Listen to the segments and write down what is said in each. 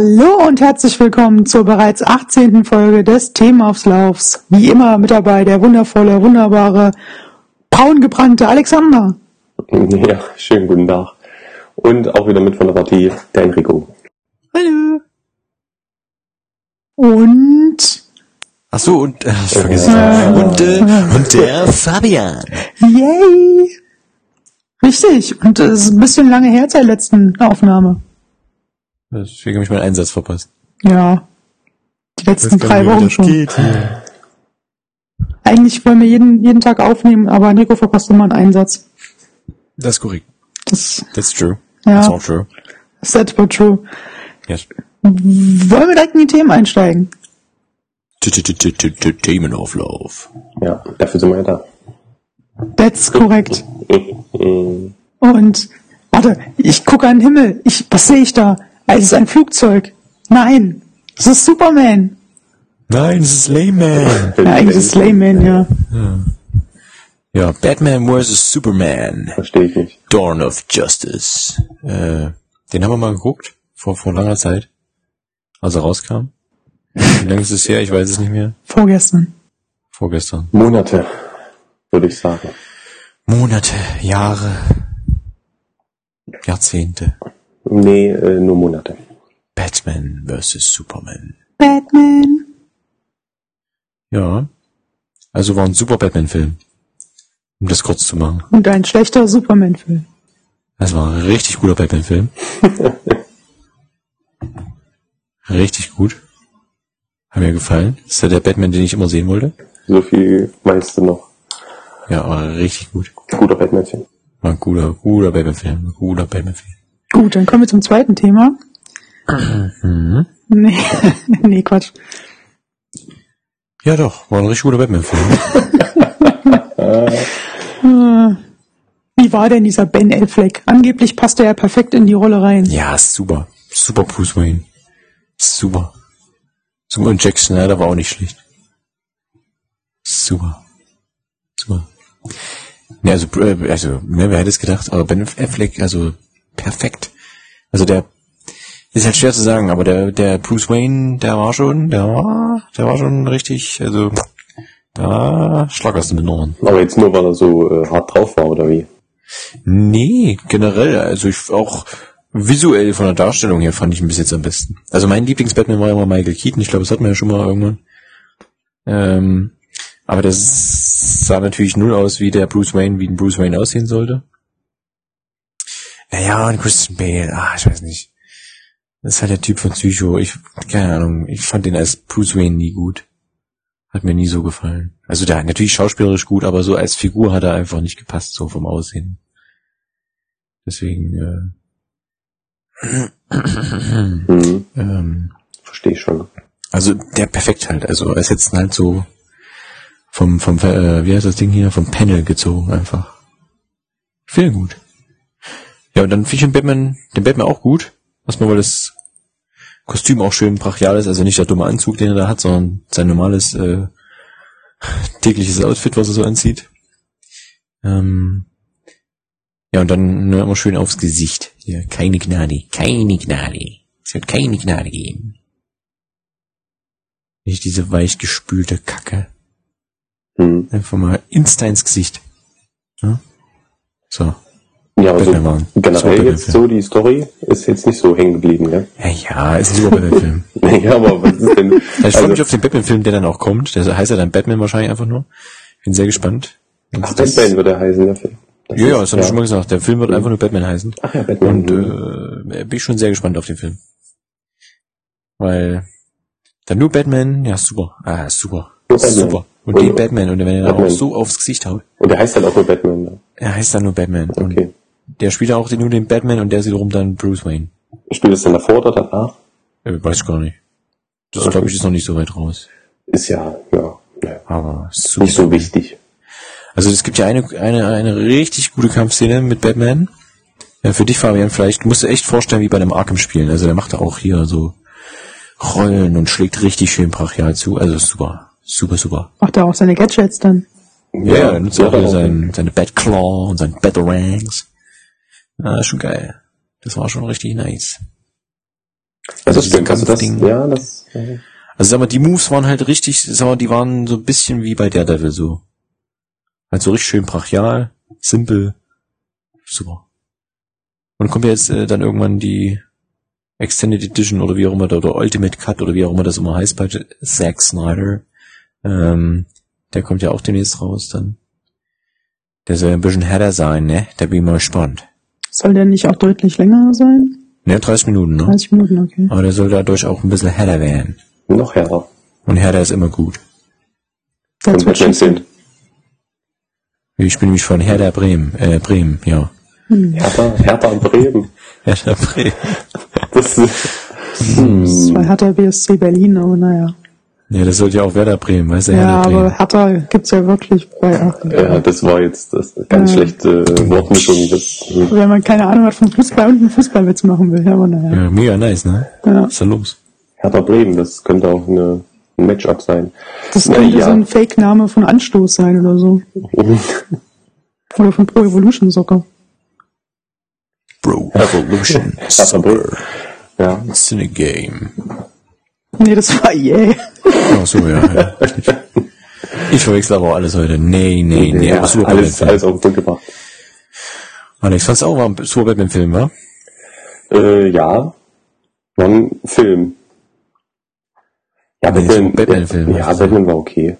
Hallo und herzlich willkommen zur bereits 18. Folge des Themenauflaufs. Wie immer mit dabei der wundervolle, wunderbare, braungebrannte Alexander. Ja, schönen guten Tag. Und auch wieder mit von der Partie der Enrico. Hallo. Und Ach so, und, äh, ich vergesse Ja. und, äh, und der Fabian. yay! Richtig. Und es ist ein bisschen lange her seit der letzten Aufnahme. Deswegen habe ich meinen Einsatz verpasst. Ja. Die letzten drei Wochen schon. Eigentlich wollen wir jeden, jeden Tag aufnehmen, aber Enrico verpasst immer einen Einsatz. Das ist korrekt. Das, That's true. That's ja, all true. that's but true. Yes. Wollen wir direkt in die Themen einsteigen? Themenauflauf. Ja, dafür sind wir ja da. That's korrekt. Und warte, ich gucke an den Himmel. Ich, was sehe ich da? Ah, Es ist ein Flugzeug. Nein, es ist Superman. Nein, es ist Layman. Ja, eigentlich ist es Slayman, ja. Ja, Batman vs. Superman. Verstehe ich nicht. Dawn of Justice. Äh, den haben wir mal geguckt. Vor, vor langer Zeit. Als er rauskam. Wie lange ist es her? Ich weiß es nicht mehr. Vorgestern. Vorgestern. Monate, würde ich sagen. Monate, Jahre, Jahrzehnte. Nee, äh, nur Monate. Batman vs. Superman. Batman. Ja. Also war ein super Batman-Film. Um das kurz zu machen. Und ein schlechter Superman-Film. Das war ein richtig guter Batman-Film. richtig gut. Hat mir gefallen. Ist ja der Batman, den ich immer sehen wollte. So viel meinst du noch. Ja, aber richtig gut. Guter Batman-Film. War ein guter, guter Batman-Film. Ein Guter Batman-Film. Gut, dann kommen wir zum zweiten Thema. Mhm. Nee, nee, Quatsch. Ja doch, war ein richtig guter Batman-Film. Wie war denn dieser Ben Affleck? Angeblich passte er perfekt in die Rolle rein. ja, super. Super Bruce Wayne. Super. Super. Und Jack Snyder war auch nicht schlecht. Super. Super. Ne, also, äh, also, ne, wer hätte es gedacht, aber Ben Affleck, also, perfekt. Also der, ist halt schwer zu sagen, aber der, der Bruce Wayne, der war schon, der war, der war schon richtig, also, da schlagers in den Ohren. Aber jetzt nur, weil er so äh, hart drauf war, oder wie? Nee, generell, also ich auch visuell von der Darstellung her fand ich ihn bis jetzt am besten. Also mein Lieblings-Batman war immer Michael Keaton, ich glaube, das hatten wir ja schon mal irgendwann. Ähm, aber das sah natürlich null aus wie der Bruce Wayne, wie ein Bruce Wayne aussehen sollte. Naja, und Christian Bale, ah, ich weiß nicht. Das ist halt der Typ von Psycho. Ich, keine Ahnung, ich fand den als Bruce Wayne nie gut. Hat mir nie so gefallen. Also der natürlich schauspielerisch gut, aber so als Figur hat er einfach nicht gepasst, so vom Aussehen. Deswegen, Mhm. äh, ähm, Verstehe ich schon. also der perfekt halt. Also er ist jetzt halt so vom, vom, äh, wie heißt das Ding hier, vom Panel gezogen einfach. Viel gut. Ja, und dann finde ich den Batman, den Batman auch gut. Erstmal, weil das Kostüm auch schön brachial ist, also nicht der dumme Anzug, den er da hat, sondern sein normales äh, tägliches Outfit, was er so anzieht. Ähm, ja, und dann nur immer schön aufs Gesicht. Ja, keine Gnade, keine Gnade. Es wird keine Gnade geben. Nicht diese weichgespülte Kacke. Mhm. Einfach mal insta ins Gesicht. Ja? So. Ja, aber so Batman war ein super generell jetzt so, die Story ist jetzt nicht so hängen geblieben, gell? Ja, ja, ist ein super Batman-Film. Ja, aber was ist denn? Also ich freue mich also, auf den Batman-Film, der dann auch kommt. Der heißt ja dann Batman wahrscheinlich einfach nur. Bin sehr gespannt. Und ach, das- Batman wird er heißen, der Film. Das Ja, ja, ist- das habe ich schon mal gesagt. Der Film wird einfach nur Batman heißen. Ach ja, Batman. Und äh, bin ich schon sehr gespannt auf den Film. Weil dann nur Batman, ja super. Ah, super. Nur. Super. Und Und- den Batman. Und wenn er dann Batman. auch so aufs Gesicht haut. Und der heißt halt auch nur Batman. Ne? Er heißt dann nur Batman. Und Okay. Der spielt auch nur den Batman und der sieht rum dann Bruce Wayne. Spielt es denn davor oder danach? Äh, weiß ich gar nicht. Das Okay. glaube ich ist noch nicht so weit raus. Ist ja, ja, Aber super. nicht so wichtig. Also es gibt ja eine, eine, eine richtig gute Kampfszene mit Batman. Ja, für dich, Fabian, vielleicht, du musst dir echt vorstellen, wie bei einem Arkham-Spielen. Also der macht da auch hier so Rollen und schlägt richtig schön brachial zu. Also super. Super, super. Macht er auch seine Gadgets dann? Ja, ja er nutzt auch hier auch. sein, seine Batclaw und seine Batarangs. Ja, ist schon geil. Das war schon richtig nice. Also das dieses stimmt. Also das, Kampfding. ja, das, äh, Also sag mal, die Moves waren halt richtig, sag mal, die waren so ein bisschen wie bei Daredevil so. Halt so richtig schön brachial, simpel, super. Und kommt ja jetzt äh, dann irgendwann die Extended Edition oder wie auch immer, oder Ultimate Cut oder wie auch immer das immer heißt bei Zack Snyder. Ähm, der kommt ja auch demnächst raus dann. Der soll ja ein bisschen härter sein, ne? Da bin ich mal gespannt. Soll der nicht auch deutlich länger sein? Ne, 30 Minuten, ne? 30 Minuten, okay. Aber der soll dadurch auch ein bisschen härter werden. noch härter. Und härter ist immer gut. She Batman said. 10. Ich bin nämlich von Herder Bremen, äh, Bremen, ja. Hertha, Hertha und Bremen. Herder Bremen. Das ist, Das war Hertha BSC Berlin, aber naja. Ja, das sollte ja auch Werder Bremen, weißt du, Ja, Herder Bremen. aber Hertha gibt's ja wirklich bei ach, ja, das war jetzt das ganz Ja. schlechte Wortmischung. Das, Wenn man keine Ahnung hat von Fußball und einen Fußballwitz machen will, ja, aber naja. Ja, mega nice, ne? Ja. Was ist da los? Hertha Bremen, das könnte auch eine, ein Matchup sein. Das Na könnte ja. so ein Fake-Name von Anstoß sein oder so. Oder von Pro Evolution Soccer. Bro, Evolution, Hertha Bremen. Ja, it's in a game. Nee, das war yeah. Ach so, ja, ja. Ich verwechsel aber alles heute. Nee, nee, nee. ja super alles, alles auf den Punkt gebracht. Alex, fandst du auch war ein super Batman-Film, wa? Äh, ja, war ein Film. Ja, Nee, so ein Batman-Film. Ja, Batman war okay.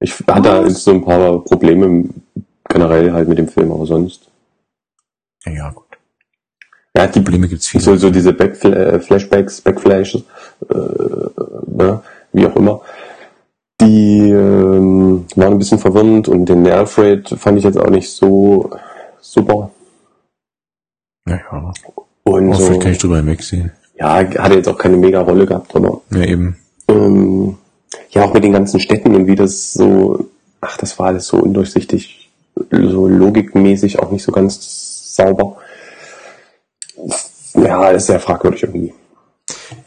Ich hatte da so ein paar Probleme generell halt mit dem Film, aber sonst. Ja, ja, gut. Ja, die Probleme gibt's viele. so, so diese Backfl äh, Flashbacks, Backflashes, äh, ne, wie auch immer. Die ähm, waren ein bisschen verwirrend und den Alfred fand ich jetzt auch nicht so super. Ja, ja. Und Oh, so, vielleicht kann ich drüber hinwegsehen. ja, hatte jetzt auch keine mega Rolle gehabt, aber Ja, eben. ähm, ja auch mit den ganzen Städten und wie das so, ach, das war alles so undurchsichtig, so logikmäßig auch nicht so ganz sauber. Ja, ist sehr fragwürdig irgendwie.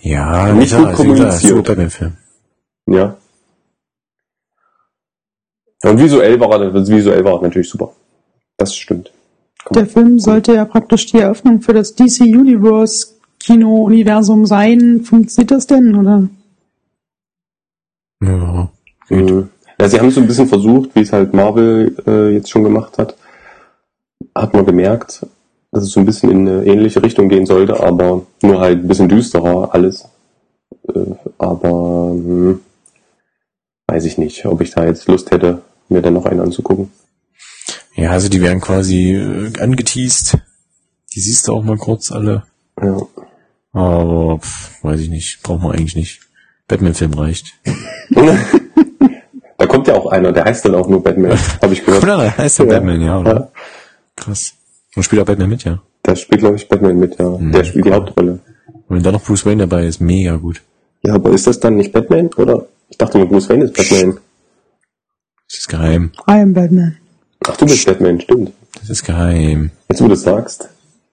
Ja, Nicht ja, gut also kommuniziert. super Batman-Film. Ja. Ja, Und visuell war er, das visuell war er natürlich super. Das stimmt. Der Film sollte ja praktisch die Eröffnung für das DC Universe Kino-Universum sein. Funktioniert das denn, oder? Ja. Mhm. Ja, sie haben es so ein bisschen versucht, wie es halt Marvel äh, jetzt schon gemacht hat. Hat man gemerkt, dass es so ein bisschen in eine ähnliche Richtung gehen sollte, aber nur halt ein bisschen düsterer alles. Äh, aber hm, weiß ich nicht, ob ich da jetzt Lust hätte, mir dann noch einen anzugucken. Ja, also die werden quasi äh, angeteased. Die siehst du auch mal kurz alle. Ja. Aber pff, weiß ich nicht, braucht man eigentlich nicht. Batman-Film reicht. da kommt ja auch einer, der heißt dann auch nur Batman, habe ich gehört. Oder heißt der Ja. Batman, ja, oder? Ja. Krass. Und spielt auch Batman mit, ja. Da spielt, glaube ich, Batman mit, ja. Mhm. Der spielt die Hauptrolle. Und wenn da noch Bruce Wayne dabei ist, mega gut. Ja, aber ist das dann nicht Batman? Oder? Ich dachte nur, Bruce Wayne ist Batman. Das ist geheim. I am Batman. Ach, du bist Batman, stimmt. Das ist geheim. Jetzt, wo du das sagst,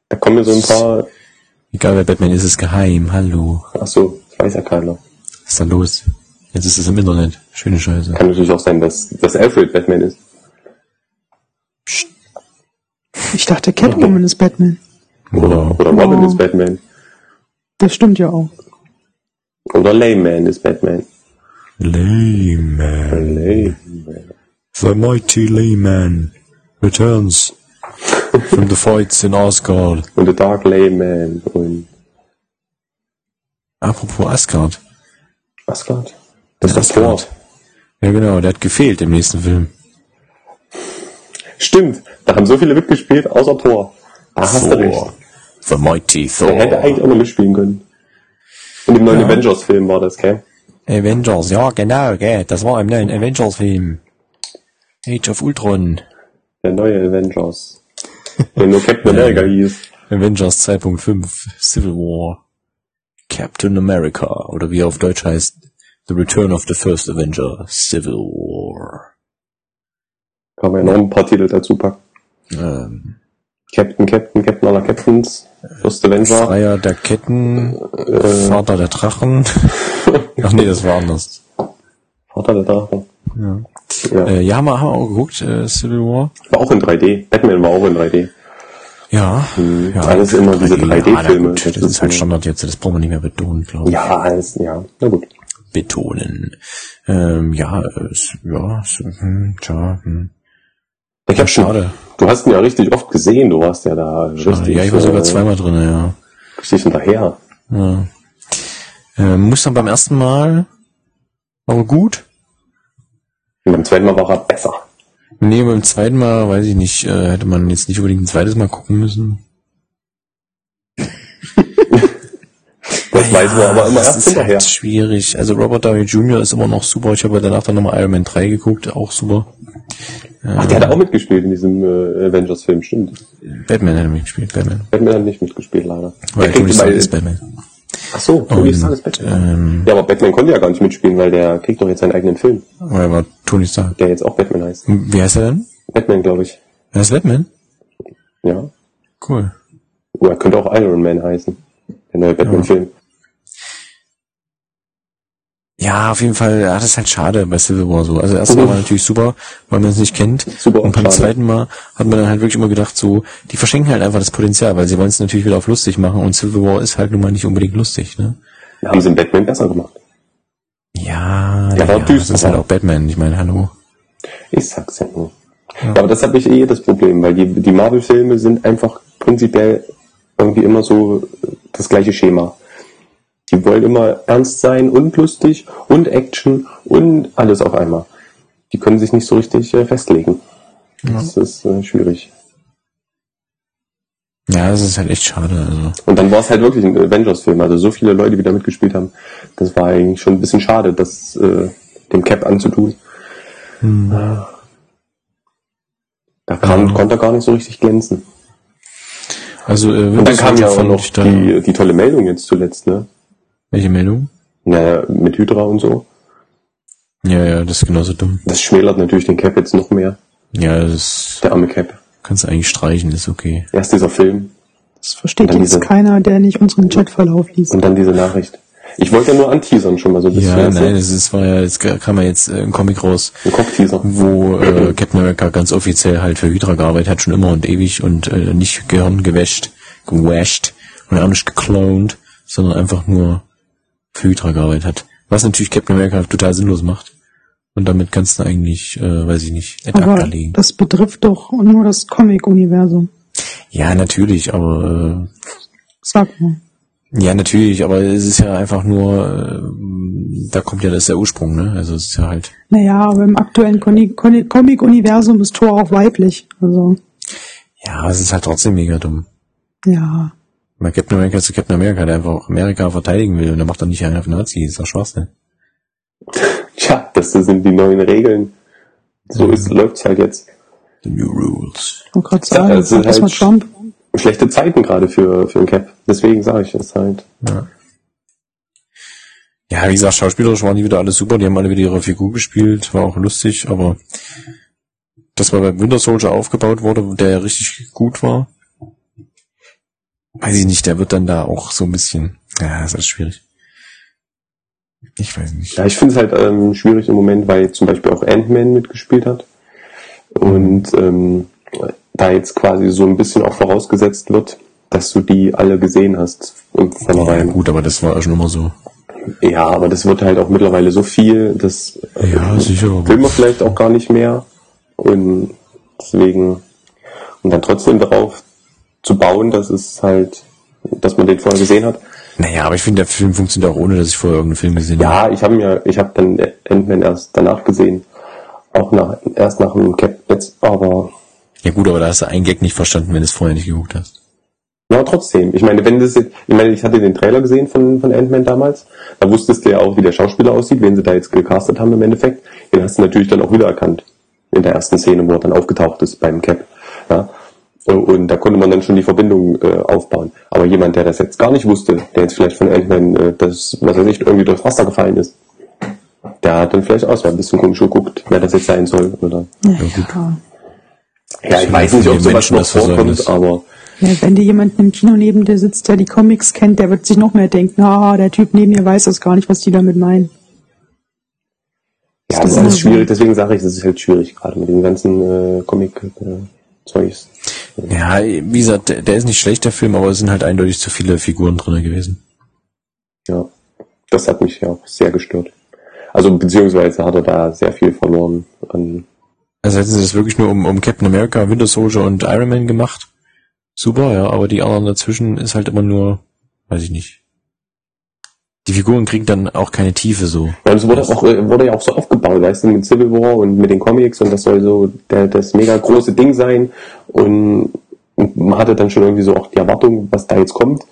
da kommen mir so ein paar. Egal wer Batman ist, ist geheim. Hallo. Ach so, das weiß ja keiner. Was ist da los? Jetzt ist es im Internet. Schöne Scheiße. Kann natürlich auch sein, dass, dass Alfred Batman ist. Ich dachte, Catwoman ist Batman. Oder, oder Robin Oh. ist Batman. Das stimmt ja auch. Oder Layman ist Batman. Layman. Layman. The mighty Layman returns from the fights in Asgard. Und The Dark Layman. Und Apropos Asgard. Asgard. Das ist das. Asgard. Ja genau, der hat gefehlt im nächsten Film. Stimmt, da haben so viele mitgespielt, außer Thor. Da hast du recht. The mighty Der hätte Thor. eigentlich auch noch mitspielen können. In dem neuen Ja. Avengers-Film war das, gell? Avengers, ja genau, gell. Das war im neuen Avengers-Film. Age of Ultron. Der neue Avengers. Der nur Captain America hieß. Avengers 2.5 Civil War. Captain America. Oder wie er auf Deutsch heißt. The Return of the First Avenger. Civil War. Kann man ja noch ein paar Titel dazu packen. Ähm, Captain, Captain, Captain aller Captains. First Avenger. Freier der Ketten. Äh, Vater der Drachen. Ach nee, das war anders. Vater der Drache. Ja, Ja. äh, ja haben, wir, haben wir auch geguckt, äh, Civil War. War auch in 3D. Batman war auch in 3D. Ja, Mhm. ja. Alles immer diese 3D-Filme. Ja, na gut, Das das, ist halt so- Standard jetzt, das brauchen wir nicht mehr betonen, glaube ich. Ja, alles, ja, na gut. Betonen. Ähm, ja, es, ja, es, hm, tja, hm. Ich hab schon, Schade. du hast ihn ja richtig oft gesehen, du warst ja da richtig, ja, ich war sogar äh, zweimal drin, ja. richtig hinterher. ja. Ähm, muss dann beim ersten Mal, aber gut. Und beim zweiten Mal war er besser. Nee, beim zweiten Mal, weiß ich nicht, äh, hätte man jetzt nicht unbedingt ein zweites Mal gucken müssen. Das weiß man aber immer erst ist hinterher. halt schwierig. Also Robert Downey Jr. ist immer noch super. Ich habe danach dann nochmal Iron Man 3 geguckt, auch super. Ach, der hat auch mitgespielt in diesem äh, Avengers-Film, stimmt. Batman hat mitgespielt, Batman. Batman hat nicht mitgespielt, leider. Weil Der Tony Stark weil- ist Batman. Ach so, Tony Stark ist Batman. ähm, ja, aber Batman konnte ja gar nicht mitspielen, weil der kriegt doch jetzt seinen eigenen Film, er war Tony Stark. der jetzt auch Batman heißt. Wie heißt er denn? Batman, glaube ich. Er ist Batman? Ja. Cool. Oh, er könnte auch Iron Man heißen. Der neue Batman-Film. Ja, auf jeden Fall, ja, das ist halt schade bei Civil War so. Also erstmal war natürlich super, weil man es nicht kennt. Super Und beim schade. zweiten Mal hat man dann halt wirklich immer gedacht, so, die verschenken halt einfach das Potenzial, weil sie wollen es natürlich wieder auf lustig machen und Civil War ist halt nun mal nicht unbedingt lustig, ne? Haben sie den Batman besser gemacht. Ja, ja, war das ist halt auch Batman, ich meine, hallo. Ich sag's ja nur. Ja, aber das habe ich eh das Problem, weil die, die Marvel-Filme sind einfach prinzipiell irgendwie immer so das gleiche Schema. Die wollen immer ernst sein und lustig und Action und alles auf einmal. Die können sich nicht so richtig äh, festlegen. Das ist äh, schwierig. Ja, das ist halt echt schade, also. Und dann war es halt wirklich ein Avengers-Film. Also so viele Leute, die da mitgespielt haben. Das war eigentlich schon ein bisschen schade, das äh, dem Cap anzutun. Da kam, Ja. konnte er gar nicht so richtig glänzen. Also, äh, Und dann kam ja auch noch die, die tolle Meldung jetzt zuletzt, ne? Welche Meldung? Ja, mit Hydra und so. Ja, ja, das ist genauso dumm. Das schmälert natürlich den Cap jetzt noch mehr. Ja, das Der arme Cap. kannst du eigentlich streichen, ist okay. Erst dieser Film Das versteht jetzt diese- keiner, der nicht unseren Chatverlauf liest. und dann diese Nachricht. Ich wollte ja nur anteasern schon mal so ein bisschen. Ja, nein, es ist, war ja, es kam ja jetzt äh, ein Comic raus, Ein Kopfteaser. wo äh, Captain America ganz offiziell halt für Hydra gearbeitet hat, schon immer und ewig und äh, nicht Gehirn gewäscht, gewasht und auch nicht geklont, sondern einfach nur für Hydra gearbeitet hat. Was natürlich Captain America total sinnlos macht. Und damit kannst du eigentlich, äh, weiß ich nicht, ad Aber legen. das betrifft doch nur das Comic-Universum. Ja, natürlich, aber Sag mal. äh, ja, natürlich, aber es ist ja einfach nur, äh, da kommt ja das ist der Ursprung, ne? Also es ist ja halt. Naja, aber im aktuellen Comic-Universum ist Thor auch weiblich. Also, Ja, es ist halt trotzdem mega dumm. ja. Weil Captain America ist Captain America, der einfach Amerika verteidigen will und der macht doch nicht einen auf Nazi, ist doch Schwachsinn. Tja, das sind die neuen Regeln. So ist, läuft's halt jetzt. The New Rules. Ich wollte Ja, sagen, das mal halt- Trump. Schlechte Zeiten gerade für, für den Cap. Deswegen sage ich es halt. Ja. Ja, wie gesagt, schauspielerisch waren die wieder alle super, die haben alle wieder ihre Figur gespielt, war auch lustig, aber das war bei Winter Soldier aufgebaut wurde, der ja richtig gut war. Weiß ich nicht, der wird dann da auch so ein bisschen, ja, ist alles schwierig. Ich weiß nicht. Ja, ich finde es halt ähm, schwierig im Moment, weil zum Beispiel auch Ant-Man mitgespielt hat. Und ähm, da jetzt quasi so ein bisschen auch vorausgesetzt wird, dass du die alle gesehen hast und Ja, vornherein. gut, aber das war schon immer so. Ja, aber das wird halt auch mittlerweile so viel, das äh, Ja, sicher, will man vielleicht auch gar nicht mehr. Und deswegen, und dann trotzdem darauf zu bauen, dass es halt, dass man den vorher gesehen hat. Naja, aber ich finde, der Film funktioniert auch ohne, dass ich vorher irgendeinen Film gesehen habe. Ja, ich habe mir, ich habe dann Ant-Man erst danach gesehen. Auch nach, erst nach dem Cap jetzt, aber Ja gut, aber da hast du einen Gag nicht verstanden, wenn du es vorher nicht geguckt hast. ja, trotzdem. Ich meine, wenn das ich meine, ich hatte den Trailer gesehen von, von Ant-Man damals, da wusstest du ja auch, wie der Schauspieler aussieht, wen sie da jetzt gecastet haben im Endeffekt. Den hast du natürlich dann auch wiedererkannt. In der ersten Szene, wo er dann aufgetaucht ist beim Cap. Ja. Und da konnte man dann schon die Verbindung äh, aufbauen. Aber jemand, der das jetzt gar nicht wusste, der jetzt vielleicht von Ant-Man, äh, das, was er nicht irgendwie durchs Wasser gefallen ist, der hat dann vielleicht auch so ein bisschen komisch geguckt, wer das jetzt sein soll. Oder Ja, Ja, ich Für weiß die nicht, ob sowas Menschen noch das vorkommt, aber ja, wenn dir jemand im Kino neben dir sitzt, der die Comics kennt, der wird sich noch mehr denken, ah, der Typ neben mir weiß das gar nicht, was die damit meinen. ja, Ist das ist immer so. schwierig, deswegen sage ich, das ist halt schwierig, gerade mit dem ganzen äh, Comic-Zeugs. Ja, wie gesagt, der, ist nicht schlecht, der Film, aber es sind halt eindeutig zu viele Figuren drin gewesen. Ja, das hat mich ja auch sehr gestört. Also beziehungsweise hat er da sehr viel verloren an. Also hätten sie das wirklich nur um, um Captain America, Winter Soldier und Iron Man gemacht. Super, ja, aber die anderen dazwischen ist halt immer nur, weiß ich nicht. Die Figuren kriegen dann auch keine Tiefe so. Ja, das wurde, auch, äh, wurde ja auch so aufgebaut, weißt du, mit Civil War und mit den Comics und das soll so der, das mega große Ding sein und, und man hatte dann schon irgendwie so auch die Erwartung, was da jetzt kommt.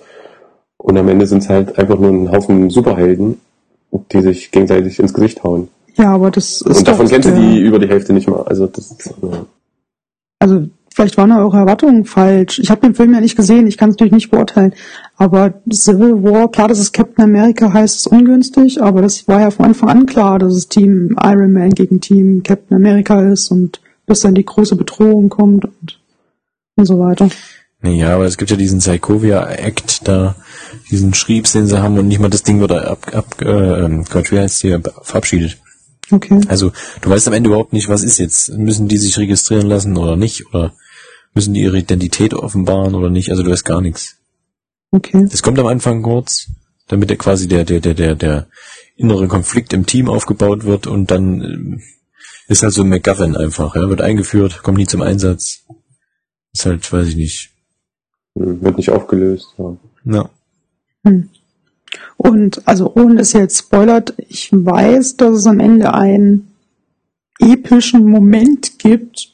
Und am Ende sind es halt einfach nur ein Haufen Superhelden, die sich gegenseitig ins Gesicht hauen. Ja, aber das ist Und davon kennst du die über die Hälfte nicht mal. Also das ist, äh, Also vielleicht waren eure Erwartungen falsch. Ich habe den Film ja nicht gesehen, ich kann es natürlich nicht beurteilen. Aber Civil War, klar, dass es Captain America heißt, ist ungünstig, aber das war ja von Anfang an klar, dass es Team Iron Man gegen Team Captain America ist und bis dann die große Bedrohung kommt und, und so weiter. Naja, aber es gibt ja diesen Psychovia-Act da, diesen Schriebs, den sie haben und nicht mal das Ding wird ab, ab äh, ähm, Quatsch, wie heißt hier, verabschiedet. Okay. Also du weißt am Ende überhaupt nicht, was ist jetzt. Müssen die sich registrieren lassen oder nicht? Oder müssen die ihre Identität offenbaren oder nicht? Also du weißt gar nichts. Okay. Das kommt am Anfang kurz, damit der quasi der, der, der, der, der innere Konflikt im Team aufgebaut wird und dann ähm, ist halt so ein McGuffin einfach, ja, wird eingeführt, kommt nie zum Einsatz. Ist halt, weiß ich nicht. hm, wird nicht aufgelöst. Ja. Ja. Und also ohne es jetzt spoilert, ich weiß, dass es am Ende einen epischen Moment gibt.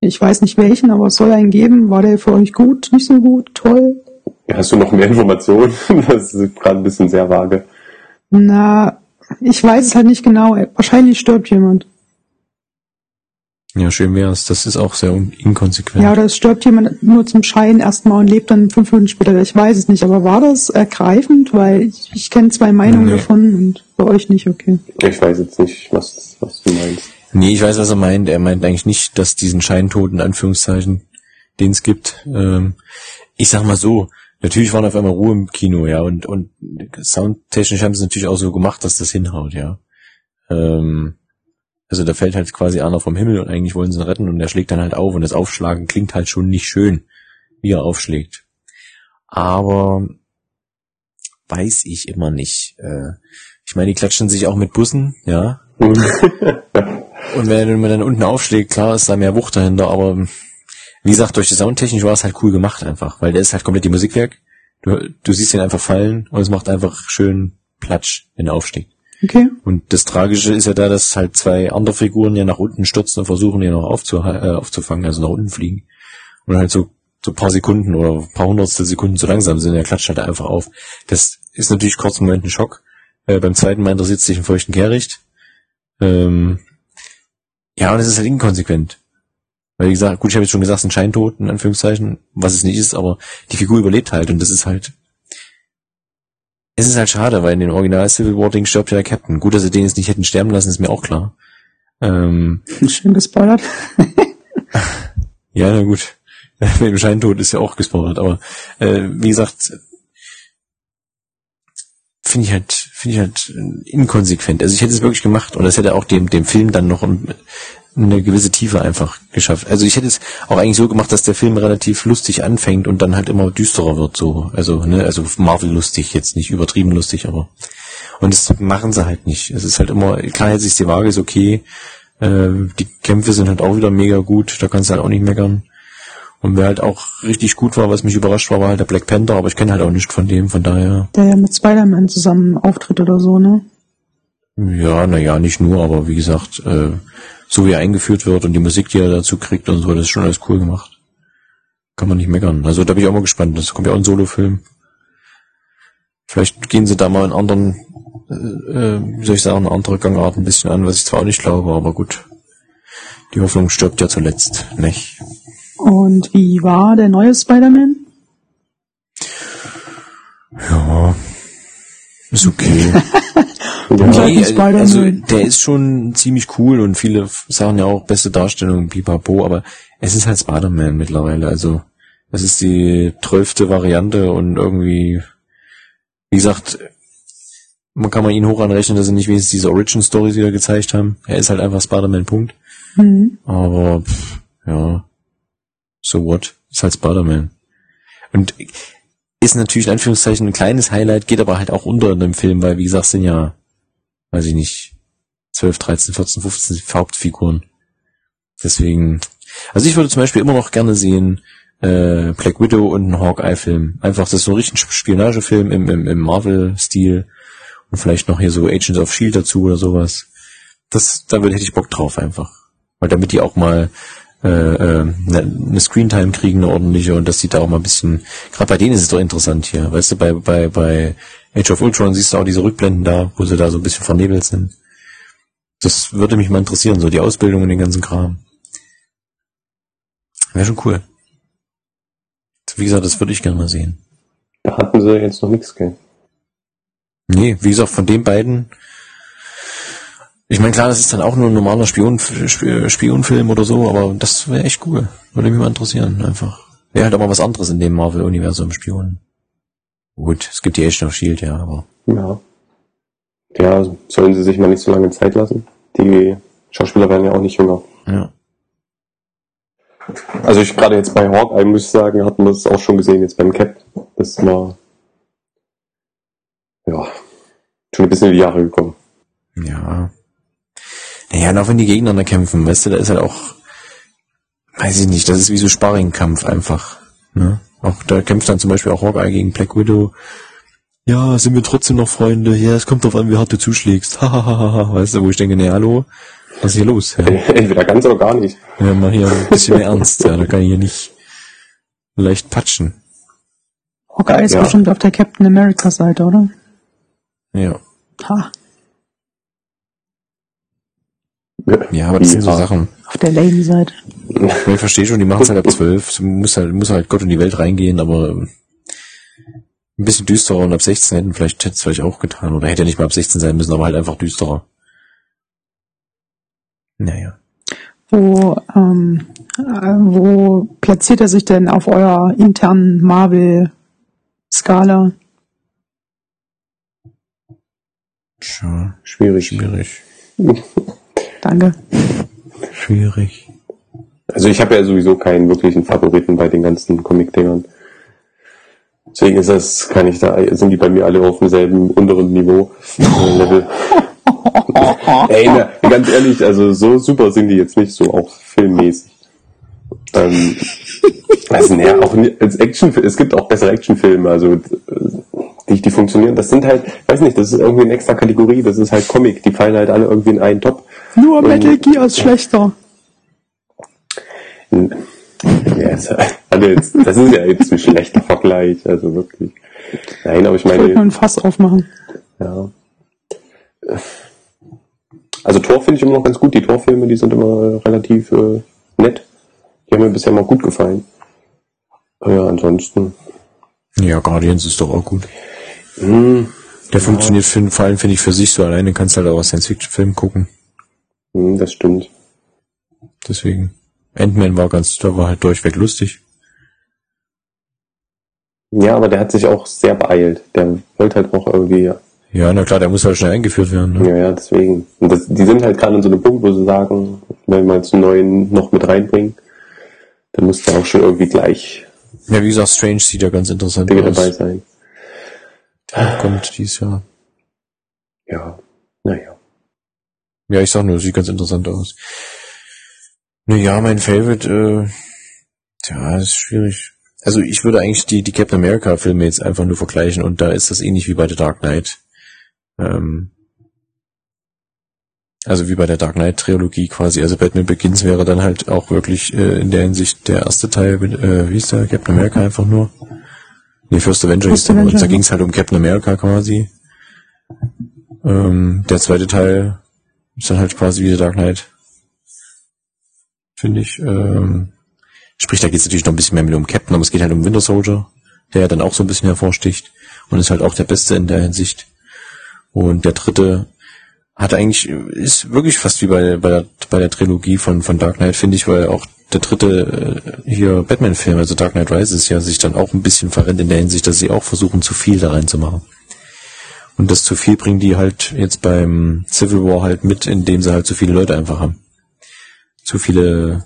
Ich weiß nicht welchen, aber es soll einen geben. War der für euch gut, nicht so gut, toll? Ja, Hast du noch mehr Informationen? Das ist gerade ein bisschen sehr vage. Na, ich weiß es halt nicht genau. Wahrscheinlich stirbt jemand. Ja, schön wär's. Das ist auch sehr inkonsequent. Ja, oder es stirbt jemand nur zum Schein erstmal und lebt dann fünf Minuten später. Ich weiß es nicht, aber war das ergreifend? Weil ich, ich kenne zwei Meinungen Nee. davon und bei euch nicht, okay. Ich weiß jetzt nicht, was, was du meinst. Nee, ich weiß, was er meint. Er meint eigentlich nicht, dass diesen Scheintod, in Anführungszeichen, den es gibt. Ähm, ich sag mal so, natürlich waren auf einmal Ruhe im Kino, ja, und, und soundtechnisch haben sie es natürlich auch so gemacht, dass das hinhaut, ja. Ähm, also da fällt halt quasi einer vom Himmel und eigentlich wollen sie ihn retten und er schlägt dann halt auf und das Aufschlagen klingt halt schon nicht schön, wie er aufschlägt. Aber weiß ich immer nicht. Äh, ich meine, die klatschen sich auch mit Bussen, ja, und wenn man dann unten aufschlägt, klar ist da mehr Wucht dahinter, aber wie gesagt, durch die Soundtechnik war es halt cool gemacht einfach, weil der ist halt komplett die Musikwerk. Du, du siehst ihn einfach fallen und es macht einfach schön Platsch, wenn er aufsteigt. Okay. Und das Tragische ist ja da, dass halt zwei andere Figuren ja nach unten stürzen und versuchen, ihn noch äh, aufzufangen, also nach unten fliegen. Und halt so, so paar Sekunden oder paar hundertstel Sekunden zu langsam sind, er klatscht halt einfach auf. Das ist natürlich kurz im Moment ein Schock. Äh, beim zweiten Mal interessiert sich einen feuchten Kehricht. Ähm, ja, und es ist halt inkonsequent. Weil, wie gesagt, gut, ich habe jetzt schon gesagt, ein Scheintod, in Anführungszeichen, was es nicht ist, aber die Figur überlebt halt und das ist halt, es ist halt schade, weil in dem Original Civil War Ding stirbt ja der Captain. Gut, dass sie den jetzt nicht hätten sterben lassen, ist mir auch klar. Ähm, Schön gespoilert. ja, na gut. Mit dem Scheintod ist ja auch gespoilert, aber äh, wie gesagt, finde ich halt, finde ich halt inkonsequent. Also ich hätte es wirklich gemacht und das hätte auch dem, dem Film dann noch ein, eine gewisse Tiefe einfach geschafft. Also ich hätte es auch eigentlich so gemacht, dass der Film relativ lustig anfängt und dann halt immer düsterer wird, so. Also, ne, also Marvel lustig, jetzt nicht übertrieben lustig, aber. Und das machen sie halt nicht. Es ist halt immer, klar hält sich die Waage, ist okay. Äh, die Kämpfe sind halt auch wieder mega gut, da kannst du halt auch nicht meckern. Und wer halt auch richtig gut war, was mich überrascht war, war halt der Black Panther, aber ich kenne halt auch nicht von dem, von daher, Der ja mit Spider-Man zusammen auftritt oder so, ne? ja, naja, nicht nur, aber wie gesagt, äh, so wie er eingeführt wird und die Musik, die er dazu kriegt und so, das ist schon alles cool gemacht. Kann man nicht meckern. Also da bin ich auch mal gespannt. Das kommt ja auch ein Solo-Film. Vielleicht gehen sie da mal in anderen, äh, äh, wie soll ich sagen, andere Gangart ein bisschen an, was ich zwar auch nicht glaube, aber gut. Die Hoffnung stirbt ja zuletzt, nicht? Und wie war der neue Spider-Man? Ja, ist okay. Ja. Nee, Spider-Man. also der ist schon ziemlich cool und viele sagen ja auch beste Darstellung, pipapo, aber es ist halt Spider-Man mittlerweile, also es ist die zwölfte Variante und irgendwie, wie gesagt, man kann mal ihn hoch anrechnen, dass sie nicht wenigstens diese Origin-Stories wieder gezeigt haben. Er ist halt einfach Spider-Man, Punkt. Mhm. Aber, pff, ja, so what? Ist halt Spider-Man. Und ist natürlich in Anführungszeichen ein kleines Highlight, geht aber halt auch unter in dem Film, weil wie gesagt sind ja, weiß ich nicht, 12, 13, 14, 15 Hauptfiguren. Deswegen, also ich würde zum Beispiel immer noch gerne sehen, äh, Black Widow und einen Hawkeye-Film. Einfach, das ist so ein richtig Spionagefilm im, im, im Marvel-Stil und vielleicht noch hier so Agents of S.H.I.E.L.D. dazu oder sowas. Das, da würde hätte ich Bock drauf einfach. Weil damit die auch mal äh, äh, eine, eine Screentime kriegen, eine ordentliche, und dass die da auch mal ein bisschen, gerade bei denen ist es doch interessant hier, weißt du, bei, bei, bei Age of Ultron siehst du auch diese Rückblenden da, wo sie da so ein bisschen vernebelt sind. Das würde mich mal interessieren, so die Ausbildung und den ganzen Kram. Wäre schon cool. Wie gesagt, das würde ich gerne mal sehen. Da hatten sie jetzt noch nichts, gell? Nee, wie gesagt, von den beiden ich meine, klar, das ist dann auch nur ein normaler Spion, Spionfilm oder so, aber das wäre echt cool. Würde mich mal interessieren, einfach. Wäre halt aber was anderes in dem Marvel-Universum Spion. Gut, es gibt die Agent of S.H.I.E.L.D., ja, aber. Ja. Ja, sollen sie sich mal nicht so lange Zeit lassen. Die Schauspieler werden ja auch nicht jünger. Ja. Also ich gerade jetzt bei Hawkeye muss ich sagen, hatten wir es auch schon gesehen jetzt beim Cap. Das war ja schon ein bisschen in die Jahre gekommen. Ja. Naja, und auch wenn die gegeneinander kämpfen, weißt du, da ist halt auch, weiß ich nicht, das ist wie so Sparringkampf einfach. Ne? Auch da kämpft dann zum Beispiel auch Hawkeye gegen Black Widow. Ja, sind wir trotzdem noch Freunde? Ja, es kommt drauf an, wie hart du zuschlägst. Hahaha, weißt du, wo ich denke, ne, hallo, was ist hier los? Ja. Entweder ganz oder gar nicht. Ja, mal hier ein bisschen mehr ernst, ja, da kann ich hier nicht leicht patschen. Hawkeye ist Ja. bestimmt auf der Captain America Seite, oder? Ja. Ha, Ja, aber das sind so. Sachen. auf der Lady Seite. Ich verstehe schon, die machen es halt ab zwölf. Muss halt, muss halt Gott in die Welt reingehen, aber ähm, ein bisschen düsterer und ab 16 hätten vielleicht, hätte es vielleicht auch getan. Oder hätte nicht mal ab 16 sein müssen, aber halt einfach düsterer. Naja. Wo, ähm, äh, wo platziert er sich denn auf eurer internen Marvel-Skala? Tja, Schwierig. schwierig. Danke. Schwierig. Also ich habe ja sowieso keinen wirklichen Favoriten bei den ganzen Comic-Dingern. Deswegen ist das, kann ich da, sind die bei mir alle auf demselben unteren Niveau, Level. Ey, na, ganz ehrlich, also so super sind die jetzt nicht so, auch filmmäßig. Ähm, also, naja, auch als Action, es gibt auch bessere Actionfilme, also äh, die, die funktionieren. Das sind halt, weiß nicht, das ist irgendwie eine extra Kategorie, das ist halt Comic, die fallen halt alle irgendwie in einen Top. Nur Und- Metal Gear ist schlechter. Ist, also jetzt, das ist ja jetzt ein schlechter Vergleich, also wirklich. Nein, aber ich Ich wollte meine, ein Fass aufmachen. ja. Also Tor finde ich immer noch ganz gut. Die Torfilme, die sind immer relativ äh, nett. Die haben mir bisher mal gut gefallen. Äh, ansonsten, Ja, Guardians ist doch auch gut. hm, Der funktioniert für, vor allem, finde ich, für sich so alleine. Kannst halt auch Science-Fiction-Film gucken. hm, das stimmt. Deswegen. Ant-Man war ganz, da war halt durchweg lustig. Ja, aber der hat sich auch sehr beeilt. Der wollte halt auch irgendwie, Ja, na klar, der muss halt schnell eingeführt werden. Ne? ja, ja, deswegen. Und das, die sind halt gerade in so einem Punkt, wo sie sagen, wenn wir jetzt einen neuen noch mit reinbringen, dann muss der auch schon irgendwie gleich Ja, wie gesagt, Strange sieht ja ganz interessant Dinge aus. dabei sein. Kommt dieses Jahr. Ja, naja. Ja, ich sag nur, sieht ganz interessant aus. Naja, mein Favorite, äh, tja, ist schwierig. Also ich würde eigentlich die, die Captain America Filme jetzt einfach nur vergleichen und da ist das ähnlich wie bei The Dark Knight. Ähm, also wie bei der Dark Knight Trilogie quasi. Also Batman Begins wäre dann halt auch wirklich äh, in der Hinsicht der erste Teil, mit, äh, wie hieß der, Captain America einfach nur. Nee, First Avenger hieß First der, und da ging es halt um Captain America quasi. Ähm, der zweite Teil ist dann halt quasi wie The Dark Knight. Finde ich. Ähm, sprich, da geht es natürlich noch ein bisschen mehr mit um Captain, aber es geht halt um Winter Soldier, der ja dann auch so ein bisschen hervorsticht und ist halt auch der Beste in der Hinsicht. Und der dritte hat eigentlich, ist wirklich fast wie bei, bei, der, bei der Trilogie von, von Dark Knight, finde ich, weil auch der dritte äh, hier Batman-Film, also Dark Knight Rises, ja sich dann auch ein bisschen verrennt in der Hinsicht, dass sie auch versuchen, zu viel da reinzumachen. Und das zu viel bringen die halt jetzt beim Civil War halt mit, indem sie halt zu viele Leute einfach haben. Zu viele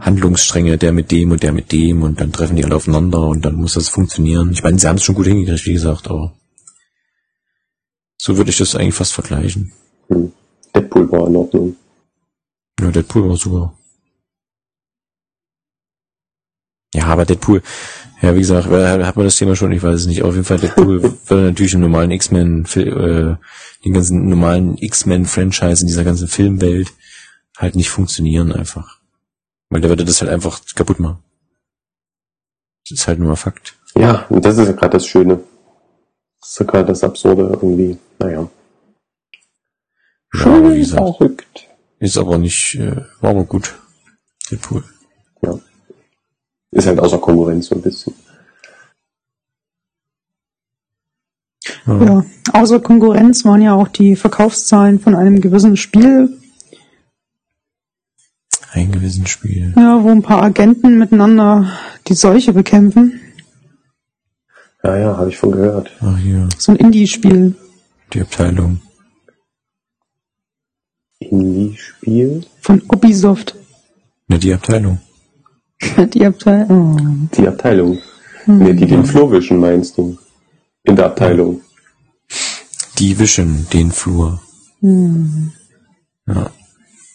Handlungsstränge, der mit dem und der mit dem und dann treffen die alle aufeinander und dann muss das funktionieren. Ich meine, sie haben es schon gut hingekriegt, wie gesagt, aber so würde ich das eigentlich fast vergleichen. Hm. Deadpool war in Ordnung. Ja, Deadpool war super. Ja, aber Deadpool, ja, wie gesagt, äh, hat man das Thema schon, ich weiß es nicht. Auf jeden Fall, Deadpool würde natürlich im normalen X-Men, äh, den ganzen normalen X-Men-Franchise in dieser ganzen Filmwelt halt nicht funktionieren einfach. Weil der würde das halt einfach kaputt machen. Das ist halt nur mal Fakt. Ja, und das ist ja gerade das Schöne. Ja gerade das Absurde irgendwie. Naja. Ja, aber wie Schön gesagt, verrückt. ist aber nicht, äh, war aber gut. Deadpool. Ja. Ist halt außer Konkurrenz so ein bisschen. Ja. Ja, außer Konkurrenz waren ja auch die Verkaufszahlen von einem gewissen Spiel, Ein gewissen Spiel. ja, wo ein paar Agenten miteinander die Seuche bekämpfen. Ja, ja, habe ich von gehört. Ach hier, So ein Indie-Spiel. die Abteilung. Indie-Spiel. Von Ubisoft. Ne, die Abteilung. Die Abteilung. Die Abteilung. Hm. Nee, die den Flurwischen meinst du. In der Abteilung. Die wischen den Flur. Hm. Ja.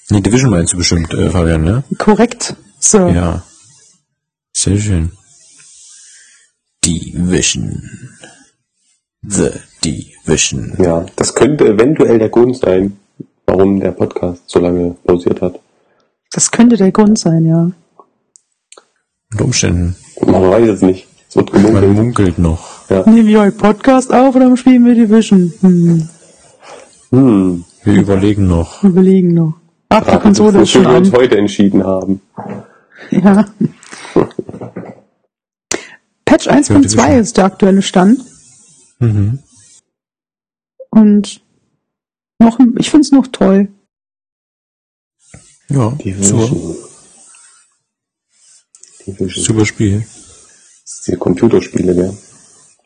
Nee, Division meinst du bestimmt, äh, Fabian, ne? Korrekt. So. Ja. Sehr schön. Division. The Division. Ja, das könnte eventuell der Grund sein, warum der Podcast so lange pausiert hat. Das könnte der Grund sein, ja. Unter Umständen. Man weiß es nicht. Es wird Man gemunkelt. munkelt noch. Ja. Nehmen wir heute Podcast auf oder spielen wir Division? Hm. Hm. Wir überlegen noch. Überlegen noch. Ach, die Ratet, Konsole ist schon wir uns an. heute entschieden haben. Ja. Patch 1.2 Division. ist der aktuelle Stand. Mhm. Und noch, ich find's noch toll. Ja, super, Division. Division. super Spiel. Das ist die Computerspiele, gell?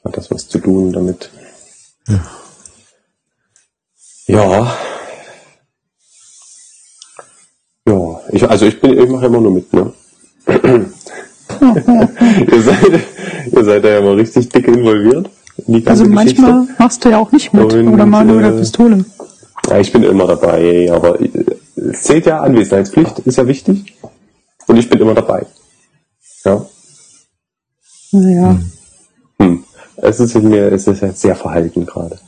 Hat das was zu tun damit? Ja. Ja. Ja, ich, also ich bin, ich mache immer nur mit, ne? ihr, seid, ihr seid da ja mal richtig dick involviert. In die ganze Also Geschichte. manchmal machst du ja auch nicht mit. Und, oder mal nur mit der äh, Pistole. Ja, ich bin immer dabei, aber äh, es zählt ja Anwesenheitspflicht, ist ja wichtig. Und ich bin immer dabei. Ja. Naja. Hm. Es ist in mir, es ist halt sehr verhalten gerade.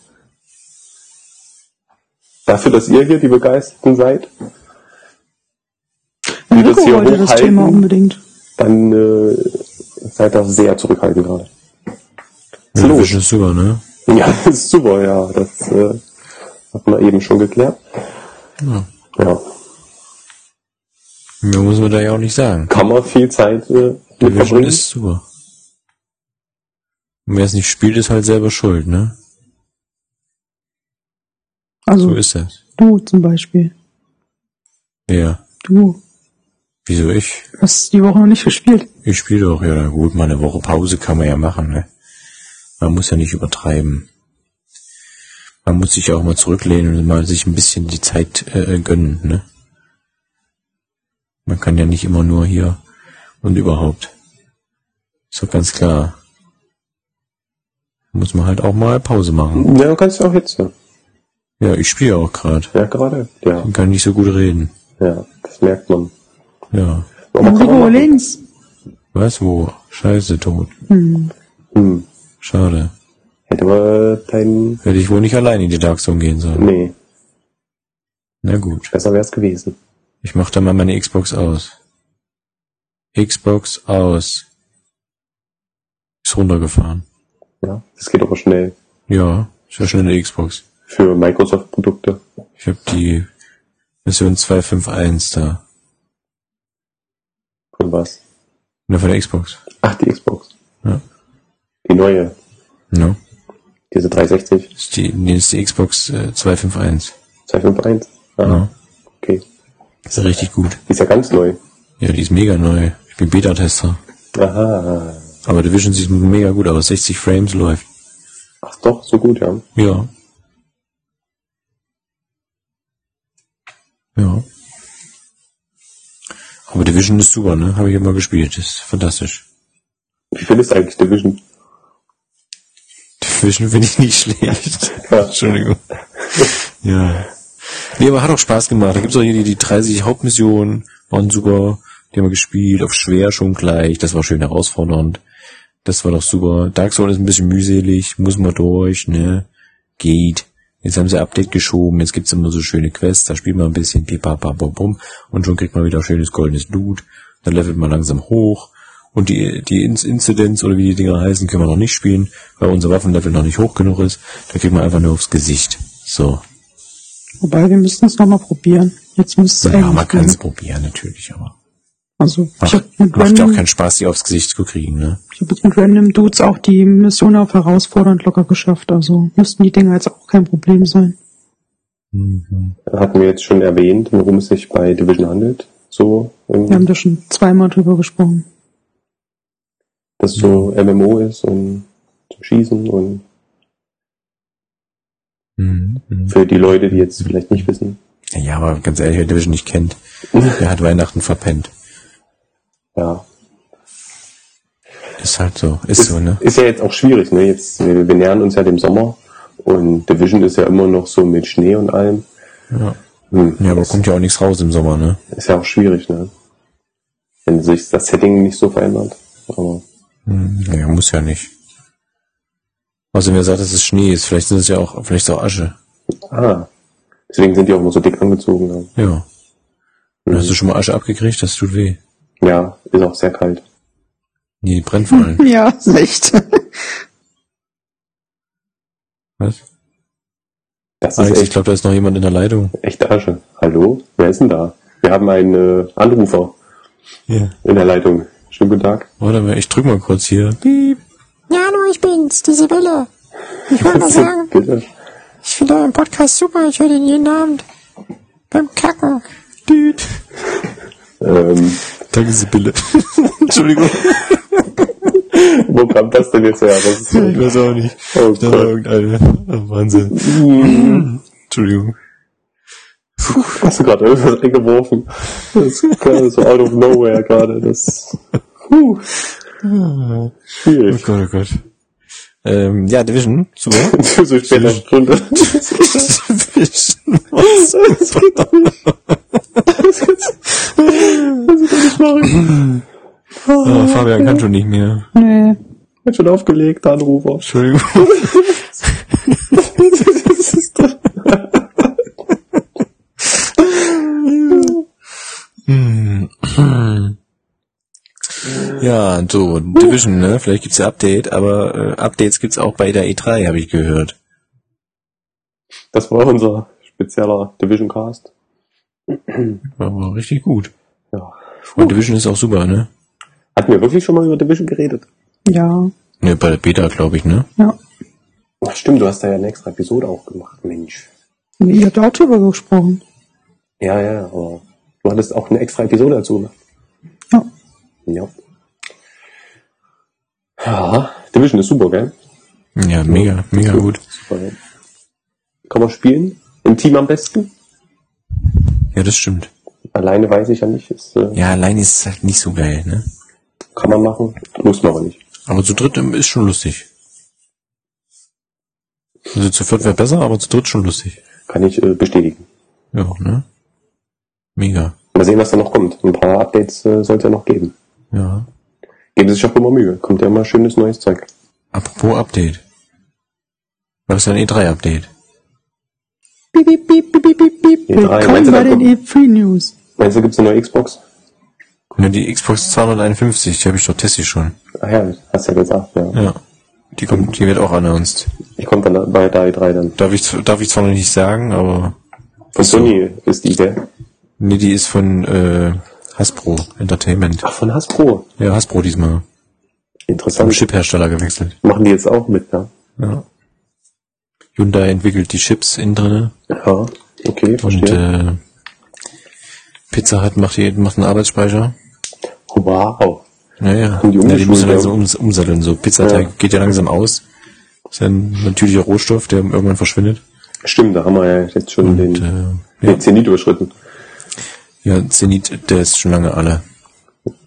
Dafür, dass ihr hier die Begeisterten seid, die das hier das. Thema unbedingt. dann äh, seid ihr sehr zurückhaltend gerade. Ja, los? Division ist super, ne? Ja, das ist super, ja. Das äh, hat man eben schon geklärt. Ja. Ja. Mehr muss man da ja auch nicht sagen. Kann man viel Zeit äh, mit Division verbringen. ist super. Und wer es nicht spielt, ist halt selber schuld, ne? Also So ist das. du zum Beispiel. Ja. Du Wieso ich? hast die Woche noch nicht gespielt. Ich spiele doch, ja gut, mal eine Woche Pause kann man ja machen, ne? Man muss ja nicht übertreiben. Man muss sich auch mal zurücklehnen und mal sich ein bisschen die Zeit äh, gönnen, ne? Man kann ja nicht immer nur hier und überhaupt. Ist doch ganz klar. Muss man halt auch mal Pause machen. Ja, du kannst ja auch jetzt. Ja, Ja, ich spiele auch gerade. ja gerade. Ja, Kann nicht so gut reden. ja, das merkt man. Ja. Aber man Rico machen. links. Was wo? Scheiße, tot. Hm. Hm. Schade. Hätte aber dein. Hätte ich wohl nicht allein in die Dark Zone gehen sollen. Nee, Na gut. besser wär's gewesen. Ich mach da mal meine Xbox aus. Xbox aus. Ist runtergefahren. Ja, das geht aber schnell. Ja, ist ja schnell eine Xbox. Für Microsoft-Produkte. Ich habe die Version 251 da. Von was? Nur von der Xbox. Ach, die Xbox. Ja. Die neue. No. Diese 360. Ist die, nee, ist die Xbox äh, 251. 251. Ah, Ja. okay. Ist ja richtig gut. Die ist ja ganz neu. Ja, die ist mega neu. Ich bin Beta-Tester. Aha. Aber Division sieht mega gut aus. 60 Frames läuft. Ach doch, so gut, ja. Ja. Ja. Aber Division ist super, ne? Habe ich immer gespielt. ist fantastisch. Wie findest du eigentlich Division? Division finde ich nicht schlecht. Ja. Entschuldigung. ja. Nee, aber hat auch Spaß gemacht. Da gibt's auch hier die, die 30 Hauptmissionen, waren super. Die haben wir gespielt, auf schwer schon gleich. Das war schön herausfordernd. Das war doch super. Dark Souls ist ein bisschen mühselig, muss man durch, ne? Geht. Jetzt haben sie Update geschoben, jetzt gibt's immer so schöne Quests, da spielt man ein bisschen pipapapopum und schon kriegt man wieder schönes goldenes Loot. Dann levelt man langsam hoch. Und die, die Inc- Incidents oder wie die Dinger heißen, können wir noch nicht spielen, weil unser Waffenlevel noch nicht hoch genug ist. Da kriegt man einfach nur aufs Gesicht. So. Wobei, wir müssten es nochmal probieren. Jetzt müsste es Ja, man kann es probieren, natürlich, aber Also, ich macht, habe mit, macht ja auch random- keinen Spaß, die aufs Gesicht zu kriegen, ne? ich hab jetzt mit Random Dudes auch die Mission auf herausfordernd locker geschafft. Also müssten die Dinger jetzt auch kein Problem sein. Mhm. Hatten wir jetzt schon erwähnt, worum es sich bei Division handelt? So, ähm, Wir haben da schon zweimal drüber gesprochen. dass es so MMO ist und zum Schießen und. Mhm. für die Leute, die jetzt vielleicht nicht wissen. Ja, aber ganz ehrlich, wer Division nicht kennt, der hat Weihnachten verpennt. Ja. Ist halt so, ist Ist, so, ne? ist ja jetzt auch schwierig, ne? Jetzt, wir, wir nähern uns ja dem Sommer und Division ist ja immer noch so mit Schnee und allem. Ja. Hm. Ja, aber kommt ja auch nichts raus im Sommer, ne? Ist ja auch schwierig, ne? Wenn sich das Setting nicht so verändert. Aber Hm, Naja, muss ja nicht. Außerdem, wer sagt, dass es Schnee ist, vielleicht ist es ja auch, vielleicht auch Asche. ah, deswegen sind die auch immer so dick angezogen. Ne? Ja. Und Hast du schon mal Asche abgekriegt? Das tut weh. Ja, ist auch sehr kalt. Nee, brennt vor allem. Ja, ist echt. Was? Das ist Alex, ich echt, glaube, da ist noch jemand in der Leitung. echte Asche. Hallo? Wer ist denn da? Wir haben einen äh, Anrufer Ja. in der Leitung. Schönen guten Tag. Warte mal, ich drück mal kurz hier. Piep. Ja, hallo, ich bin's, die Sibylle. Ich wollte mal sagen, Bitte. ich finde euren Podcast super, ich höre den jeden Abend. Beim Kacken. Düt. Ähm, Danke, Sibylle. Entschuldigung. wo kam das denn jetzt her? Das Ich weiß auch nicht. Oh war Gott. irgendeine. Oh, Wahnsinn. Entschuldigung. Hast du gerade irgendwas eingeworfen? Das kam so out of nowhere gerade. Das. Puh. Oh Schwierig. Gott, oh Gott. Ähm, ja, Division, super. So später Stunde. Division. Das geht doch nicht. Das nicht machen. Oh, Fabian kann schon nicht mehr. nee. Hat schon aufgelegt, der Anrufer. Entschuldigung. Das ist doch. Ja, so, Division, ne? Vielleicht gibt's ja Update, aber äh, Updates gibt's auch bei der E3, habe ich gehört. Das war unser spezieller Division Cast. War richtig gut. Ja. Und Division ist auch super, ne? Hatten wir wirklich schon mal über Division geredet? Ja. Ne, bei der Beta, glaube ich, ne? Ja. Ach, stimmt, du hast da ja eine extra Episode auch gemacht, Mensch. Nee, Ihr habt auch drüber gesprochen. Ja, ja, aber du hattest auch eine extra Episode dazu gemacht. Ja. Ja. Ja, Division ist super, gell? Ja, mega, mega gut. Super, ja. Kann man spielen? Im Team am besten? Ja, das stimmt. Alleine weiß ich ja nicht. Ist, äh, Ja, allein ist es halt nicht so geil, ne? Kann man machen, muss man aber nicht. Aber zu dritt ist schon lustig. Also zu viert wäre besser, aber zu dritt schon lustig. Kann ich äh, bestätigen. Ja, ne? Mega. Mal sehen, was da noch kommt. Ein paar Updates äh, soll es ja noch geben. Ja. Geben Sie sich auch immer Mühe. Kommt ja immer schönes neues Zeug. Apropos Update. Was ist ein E3-Update? Piep, piep, piep, piep, piep, piep, piep. E3, meinst Willkommen du, bei den E3 News. Meinst du, gibt's eine neue Xbox? Ne, die Xbox 251, die habe ich doch testet schon. Ach ja, hast ja gesagt, ja. Ja. Die kommt, die wird auch announced. Die kommt dann bei der E3 dann. Darf ich, darf ich zwar noch nicht sagen, aber Von Sony ist die, gell? nee, die ist von äh, Hasbro Entertainment. Ach, von Hasbro. Ja, Hasbro diesmal. Vom Interessant. Chiphersteller gewechselt. Machen die jetzt auch mit, ja? Ja. Hyundai entwickelt die Chips innen drinne Ja, okay, und verstehe. äh, Pizza Hut macht, die, macht einen Arbeitsspeicher. wow. Naja, die ja, die müssen langsam ums, umsatteln. So Pizzateig Ja. geht ja langsam aus. Ist ein natürlicher Rohstoff, der irgendwann verschwindet. Stimmt, da haben wir ja jetzt schon Und den, äh, ja, Zenit überschritten. Ja, Zenit, der ist schon lange alle.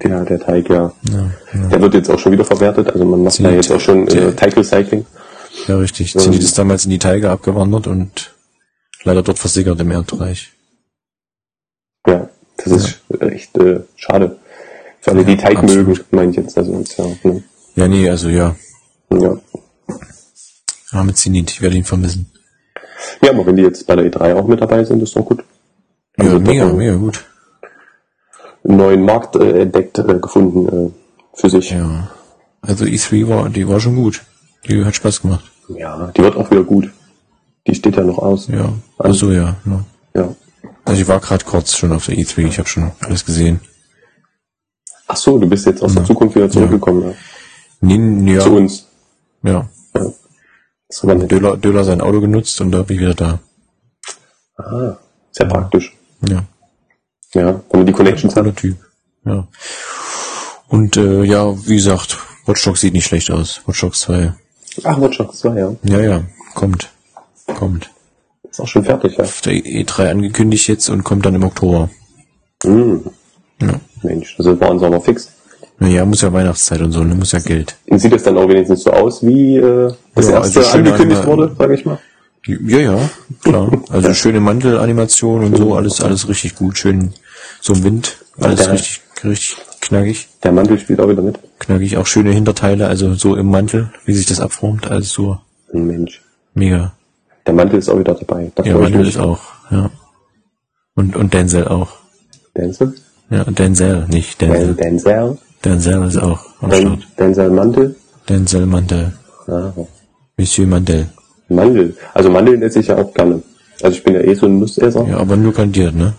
Der, der Teig, ja. Ja, ja. Der wird jetzt auch schon wieder verwertet, also man macht da Zenit, jetzt auch schon äh, Teig Recycling. ja richtig. Ja. Zenit ist damals in die Tiger abgewandert und leider dort versickert im Erdreich. Ja, das ist echt äh, schade. Für alle, die Ja, Teig absolut. mögen, meine ich jetzt. Also, ja, ne, Ja, nee, also ja. ja. Arme Zenit, ich werde ihn vermissen. ja, aber wenn die jetzt bei der E3 auch mit dabei sind, ist doch gut. Ja, Also, mega, mega gut. Einen neuen Markt äh, entdeckt, äh, gefunden äh, für sich. Ja. Ja. Also E3 war, die war schon gut. Die hat Spaß gemacht. die wird auch wieder gut. Die steht ja noch aus. Ja. Also ja. ja. ja. Also ich war gerade kurz schon auf der E3, ich habe schon alles gesehen. Ach so, du bist jetzt aus der Zukunft wieder zurückgekommen. Ja. Nee, nee, Zu ja. uns. ja. War nett. Döler, Döler sein Auto genutzt und da bin ich wieder da. Ah, sehr praktisch. Ja. Ja, wenn man die Connections hat. Cooler Typ. Ja. Und äh, ja, wie gesagt, Watch Dogs sieht nicht schlecht aus. Watch Dogs 2. Ach, Watch Dogs 2, ja. Ja, ja, kommt. Kommt. Ist auch schon fertig, ja. Auf der E3 angekündigt jetzt und kommt dann im Oktober. Hm, Ja. Mensch, das war uns aber fix. Naja, muss ja Weihnachtszeit und so, ne? Muss ja Geld. Und sieht es dann auch wenigstens so aus, wie äh, das Ja, erste also angekündigt einmal- wurde, sage ich mal? Ja, ja, klar. Also schöne Mantelanimation und so, alles, alles richtig gut. Schön so im Wind, alles Ja. richtig, richtig knackig. Der Mantel spielt auch wieder mit. Knackig, auch schöne Hinterteile, also so im Mantel, wie sich das abformt, alles so Mensch. mega. Der Mantel ist auch wieder dabei. Da Ja, Mantel ist auch, ja. Und, und Denzel auch. Denzel? Ja, Denzel, nicht Den, Denzel. Denzel? Denzel ist auch am Den, Start. Denzel Mantel? Denzel Mantel. Ah, Monsieur Mandel. Mandel. Also Mandeln esse ich ja auch gerne. Also ich bin ja eh so ein Nussesser. Ja, aber nur kandiert, ne?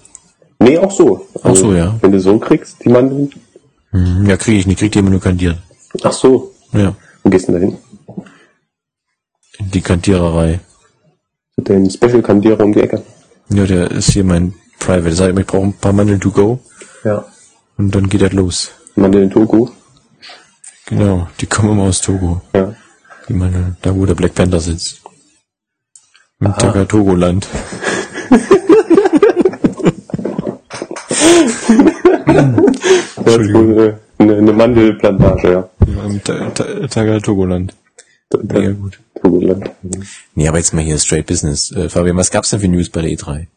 Nee, auch so. Auch so, ja. Wenn du so kriegst, die Mandeln. Mhm. Ja, kriege ich nicht, kriegt die immer nur kandiert. Ach so. Ja. Wo gehst du denn da hin? In Die Kantiererei. Zu dem Special-Kandierer um die Ecke. Ja, der ist hier mein Private. Sag ich, mir, ich brauche ein paar Mandeln to go. Ja. Und dann geht das los. Mandeln Togo. Genau, die kommen immer aus Togo. Ja. Die Mandeln, da wo der Black Panther sitzt. Im Takatogo-Land. Das ist wohl äh, eine, eine Mandelplantage, ja. Im Ta- Ta- Takatogo-Land. Mega gut. Togoland. Nee, aber jetzt mal hier straight business. Äh, Fabian, was gab's denn für News bei der E3?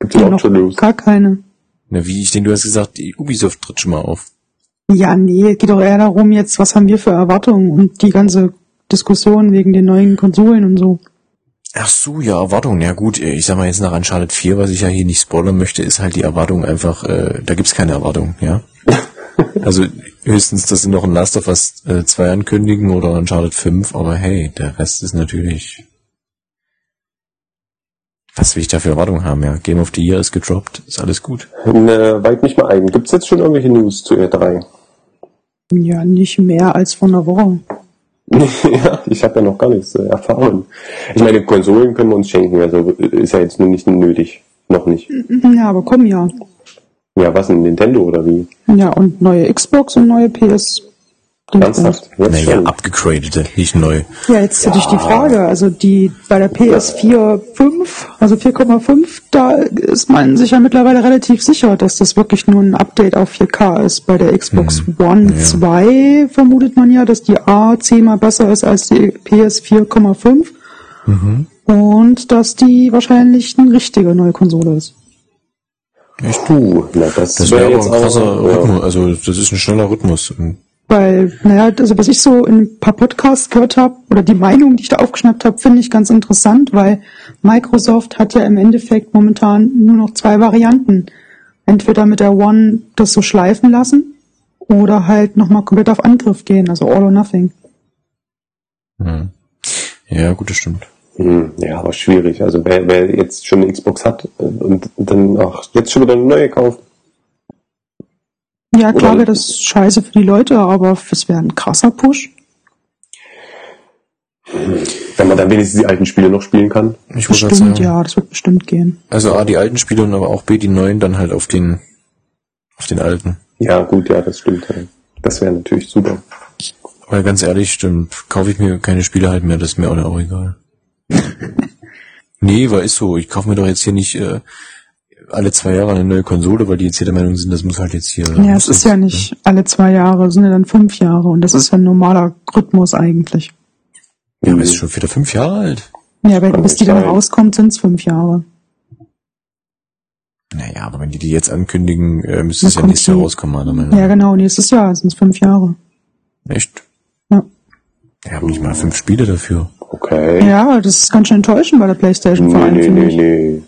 Gibt's überhaupt schon News? Gar keine. Na, wie ich denke, du hast gesagt, die Ubisoft tritt schon mal auf. Ja, nee, geht doch eher darum, jetzt, was haben wir für Erwartungen und die ganze Diskussion wegen den neuen Konsolen und so. Ach so, ja, Erwartung. Ja gut, ich sag mal jetzt nach Uncharted 4, was ich ja hier nicht spoilern möchte, ist halt die Erwartung einfach, äh, da gibt's keine Erwartung, ja. also höchstens, dass sie noch ein Last of Us äh, 2 ankündigen oder Uncharted 5, aber hey, der Rest ist natürlich... Was will ich da für Erwartungen haben, ja? Game of the Year ist gedroppt, ist alles gut. Ne, weit nicht mal ein. Gibt's jetzt schon irgendwelche News zu E3? Ja, nicht mehr als vor einer Woche. ja, ich habe ja noch gar nichts äh, erfahren. Ich meine, Konsolen können wir uns schenken, also ist ja jetzt nur nicht nötig. Noch nicht. Ja, aber komm ja. Ja, was, ein Nintendo oder wie? Ja, und neue Xbox und neue PS. Ernsthaft? Jetzt Naja, schon? abgegradete, nicht neu. Ja, jetzt hätte ich die Frage, also die bei der PS4 5, also 4,5, da ist man sich ja mittlerweile relativ sicher, dass das wirklich nur ein Update auf 4K ist. Bei der Xbox One ja. 2 vermutet man ja, dass die A zehnmal besser ist als die PS 4,5 und dass die wahrscheinlich eine richtige neue Konsole ist. Echt? Puh, na, das, Das wär wäre aber jetzt ein krasser auch, ja. Rhythmus, also das ist ein schneller Rhythmus. Und Weil, naja, also was ich so in ein paar Podcasts gehört habe, oder die Meinung, die ich da aufgeschnappt habe, finde ich ganz interessant, weil Microsoft hat ja im Endeffekt momentan nur noch zwei Varianten. Entweder mit der One das so schleifen lassen oder halt nochmal komplett auf Angriff gehen, also all or nothing. Hm. Ja, gut, das stimmt. Hm, ja, aber schwierig. Also wer, wer jetzt schon eine Xbox hat äh, und dann auch jetzt schon wieder eine neue kauft. Ja, klar wäre das scheiße für die Leute, aber es wäre ein krasser Push. Wenn man dann wenigstens die alten Spiele noch spielen kann. Ich muss halt Bestimmt, sagen, ja, das wird bestimmt gehen. also A, die alten Spiele und aber auch B, die neuen dann halt auf den, auf den alten. Ja, gut, ja, das stimmt. ja. Das wäre natürlich super. Weil ganz ehrlich, stimmt, kaufe ich mir keine Spiele halt mehr, das ist mir auch egal. nee, weil ist so, ich kaufe mir doch jetzt hier nicht, äh, alle zwei Jahre eine neue Konsole, weil die jetzt hier der Meinung sind, das muss halt jetzt hier. Ja, es ist ja nicht alle zwei Jahre, es sind ja dann fünf Jahre und das ist ja ein normaler Rhythmus eigentlich. Ja, aber ist schon wieder fünf Jahre alt. Ja, Kann bis die dann rauskommt, sind es fünf Jahre. Naja, aber wenn die die jetzt ankündigen, äh, müsste es ja nächstes Jahr die- rauskommen, meiner Meinung nach. Ja, genau, nächstes Jahr sind es fünf Jahre. Echt? Ja. Wir haben nicht mal fünf Spiele dafür. Okay. Ja, das ist ganz schön enttäuschend bei der Playstation vor Nee, allem, nee, finde nee, ich. nee.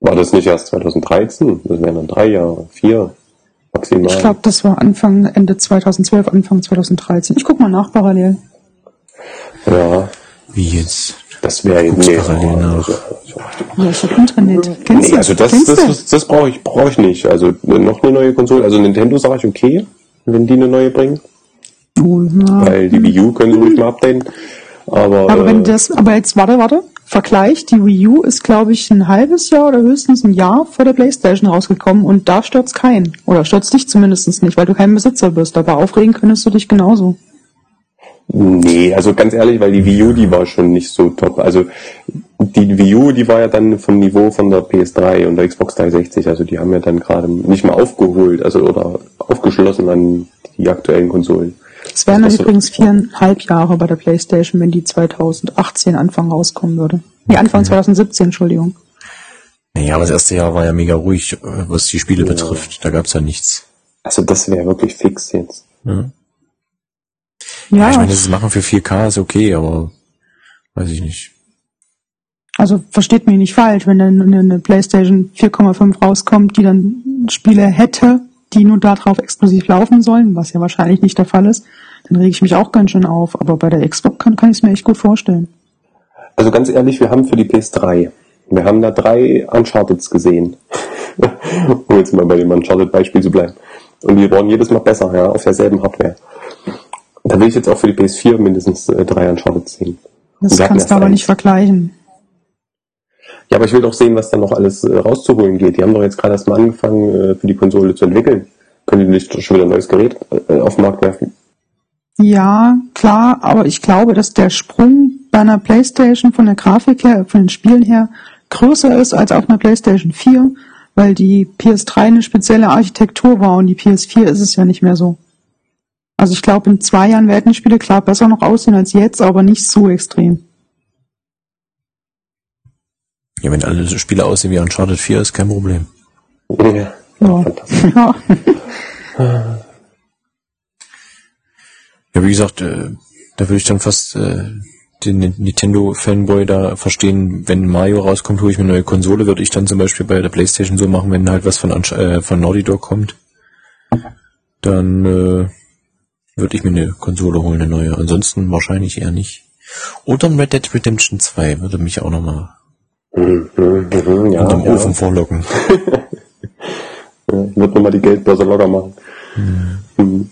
War das nicht erst 2013? Das wären dann drei Jahre, vier maximal. Ich glaube, das war Anfang, Ende 2012, Anfang 2013. Ich guck mal nach parallel. ja, Wie jetzt? das wäre Guckst nee, parallel nach. Ja, ich hab Internet. Kennst nee, du also das, Kennst das, das, das brauche ich, brauche ich nicht. Also noch eine neue Konsole. Also Nintendo sage ich okay, wenn die eine neue bringen, Oh, weil die Wii U können sie ruhig mal updaten. Aber, Aber wenn äh, das, aber jetzt, warte, warte. Vergleich, die Wii U ist, glaube ich, ein halbes Jahr oder höchstens ein Jahr vor der Playstation rausgekommen und da stört's keinen. Oder stört's dich zumindest nicht, weil du kein Besitzer bist. Aber aufregen könntest du dich genauso. Nee, also ganz ehrlich, weil die Wii U, die war schon nicht so top. Also die Wii U, die war ja dann vom Niveau von der PS3 und der Xbox 360. Also die haben ja dann gerade nicht mal aufgeholt, also oder aufgeschlossen an die aktuellen Konsolen. Es wären dann Also, übrigens viereinhalb Jahre bei der Playstation, wenn die 2018 Anfang rauskommen würde. Nee, Anfang 2017, Entschuldigung. Naja, aber das erste Jahr war ja mega ruhig, äh, was die Spiele betrifft. Da gab's ja nichts. Also das wäre wirklich fix jetzt. Ja. Ja, Ich meine, das Machen für 4K ist okay, aber weiß ich nicht. also versteht mich nicht falsch, wenn dann eine, eine Playstation 4,5 rauskommt, die dann Spiele hätte, die nur darauf exklusiv laufen sollen, was ja wahrscheinlich nicht der Fall ist, dann rege ich mich auch ganz schön auf. Aber bei der Xbox kann, kann ich es mir echt gut vorstellen. Also ganz ehrlich, wir haben für die PS3, wir haben da drei Uncharteds gesehen. um jetzt mal bei dem Uncharted-Beispiel zu bleiben. Und die waren jedes Mal besser, ja, auf derselben Hardware. Da will ich jetzt auch für die PS4 mindestens äh, drei Uncharted sehen. Das kannst du aber eins. nicht vergleichen. Ja, aber ich will doch sehen, was da noch alles äh, rauszuholen geht. Die haben doch jetzt gerade erst mal angefangen, äh, für die Konsole zu entwickeln. Können die nicht schon wieder ein neues Gerät äh, auf den Markt werfen? Ja, klar, aber ich glaube, dass der Sprung bei einer Playstation von der Grafik her, von den Spielen her, größer ist als auf einer Playstation 4, weil die PS3 eine spezielle Architektur war und die PS4 ist es ja nicht mehr so. Also ich glaube, in zwei Jahren werden die Spiele klar besser noch aussehen als jetzt, aber nicht so extrem. Ja, wenn alle Spiele aussehen wie Uncharted 4, ist kein Problem. Ja, Ja. fantastisch. Ja, Ja, wie gesagt, äh, da würde ich dann fast äh, den Nintendo-Fanboy da verstehen, wenn Mario rauskommt, hole ich mir eine neue Konsole, würde ich dann zum Beispiel bei der Playstation so machen, wenn halt was von, Unch- äh, von Naughty Dog kommt, dann äh, würde ich mir eine Konsole holen, eine neue. Ansonsten wahrscheinlich eher nicht. Oder ein Red Dead Redemption 2 würde mich auch nochmal Mhm, mhm, mhm, ja, unterm ja. Ofen vorlocken. Ja, wird nochmal die Geldbörse locker machen. Mhm.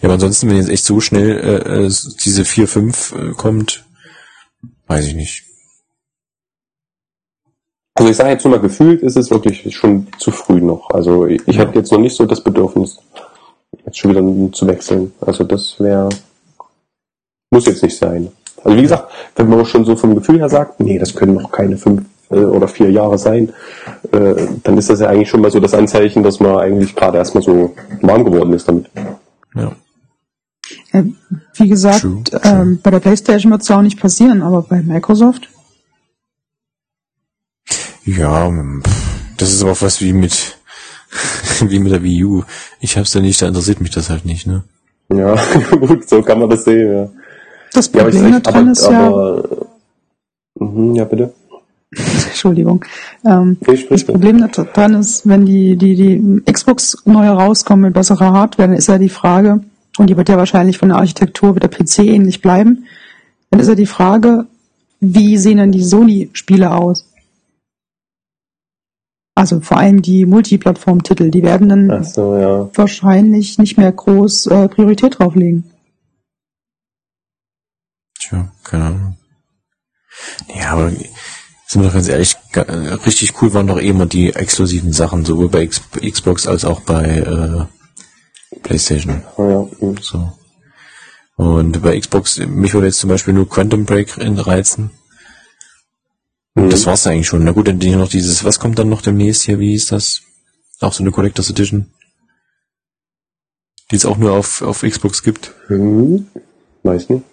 Ja, aber ansonsten, wenn jetzt echt so schnell äh, äh, diese 4, 5 äh, kommt, weiß ich nicht. Also ich sage jetzt nur mal, gefühlt ist es wirklich schon zu früh noch. Also ich, ich habe jetzt noch nicht so das Bedürfnis, jetzt schon wieder zu wechseln. Also das wäre, muss jetzt nicht sein. Also wie gesagt, wenn man schon so vom Gefühl her sagt, nee, das können noch keine fünf äh, oder vier Jahre sein, äh, dann ist das ja eigentlich schon mal so das Anzeichen, dass man eigentlich gerade erstmal so warm geworden ist damit. Ja. Äh, wie gesagt, True, true. ähm, bei der Playstation wird es ja auch nicht passieren, aber bei Microsoft, Ja, ähm, das ist aber auch was wie mit wie mit der Wii U. Ich hab's da nicht, da interessiert mich das halt nicht, ne? Ja, gut, so kann man das sehen, ja. Das Ja, Problem ich, daran ist ja, aber mhm, ja, bitte. Entschuldigung, ähm, Das Problem daran ist, wenn die, die, die Xbox neu rauskommen mit besserer Hardware, dann ist ja die Frage, und die wird ja wahrscheinlich von der Architektur wie der PC ähnlich bleiben, dann ist ja die Frage, wie sehen denn die Sony-Spiele aus? Also vor allem die Multiplattform-Titel, die werden dann so, ja. wahrscheinlich nicht mehr groß äh, Priorität drauflegen. Tja, keine Ahnung. Ja, aber sind wir doch ganz ehrlich, richtig cool waren doch eh immer die exklusiven Sachen, sowohl bei X Xbox als auch bei äh, PlayStation. ja. mhm. So. Und bei Xbox, mich würde jetzt zum Beispiel nur Quantum Break in- reizen. Mhm. Das war's eigentlich schon. Na gut, dann hier noch dieses, was kommt dann noch demnächst hier, wie hieß das? Auch so eine Collectors Edition. Die es auch nur auf, auf Xbox gibt. Hm, weiß nicht.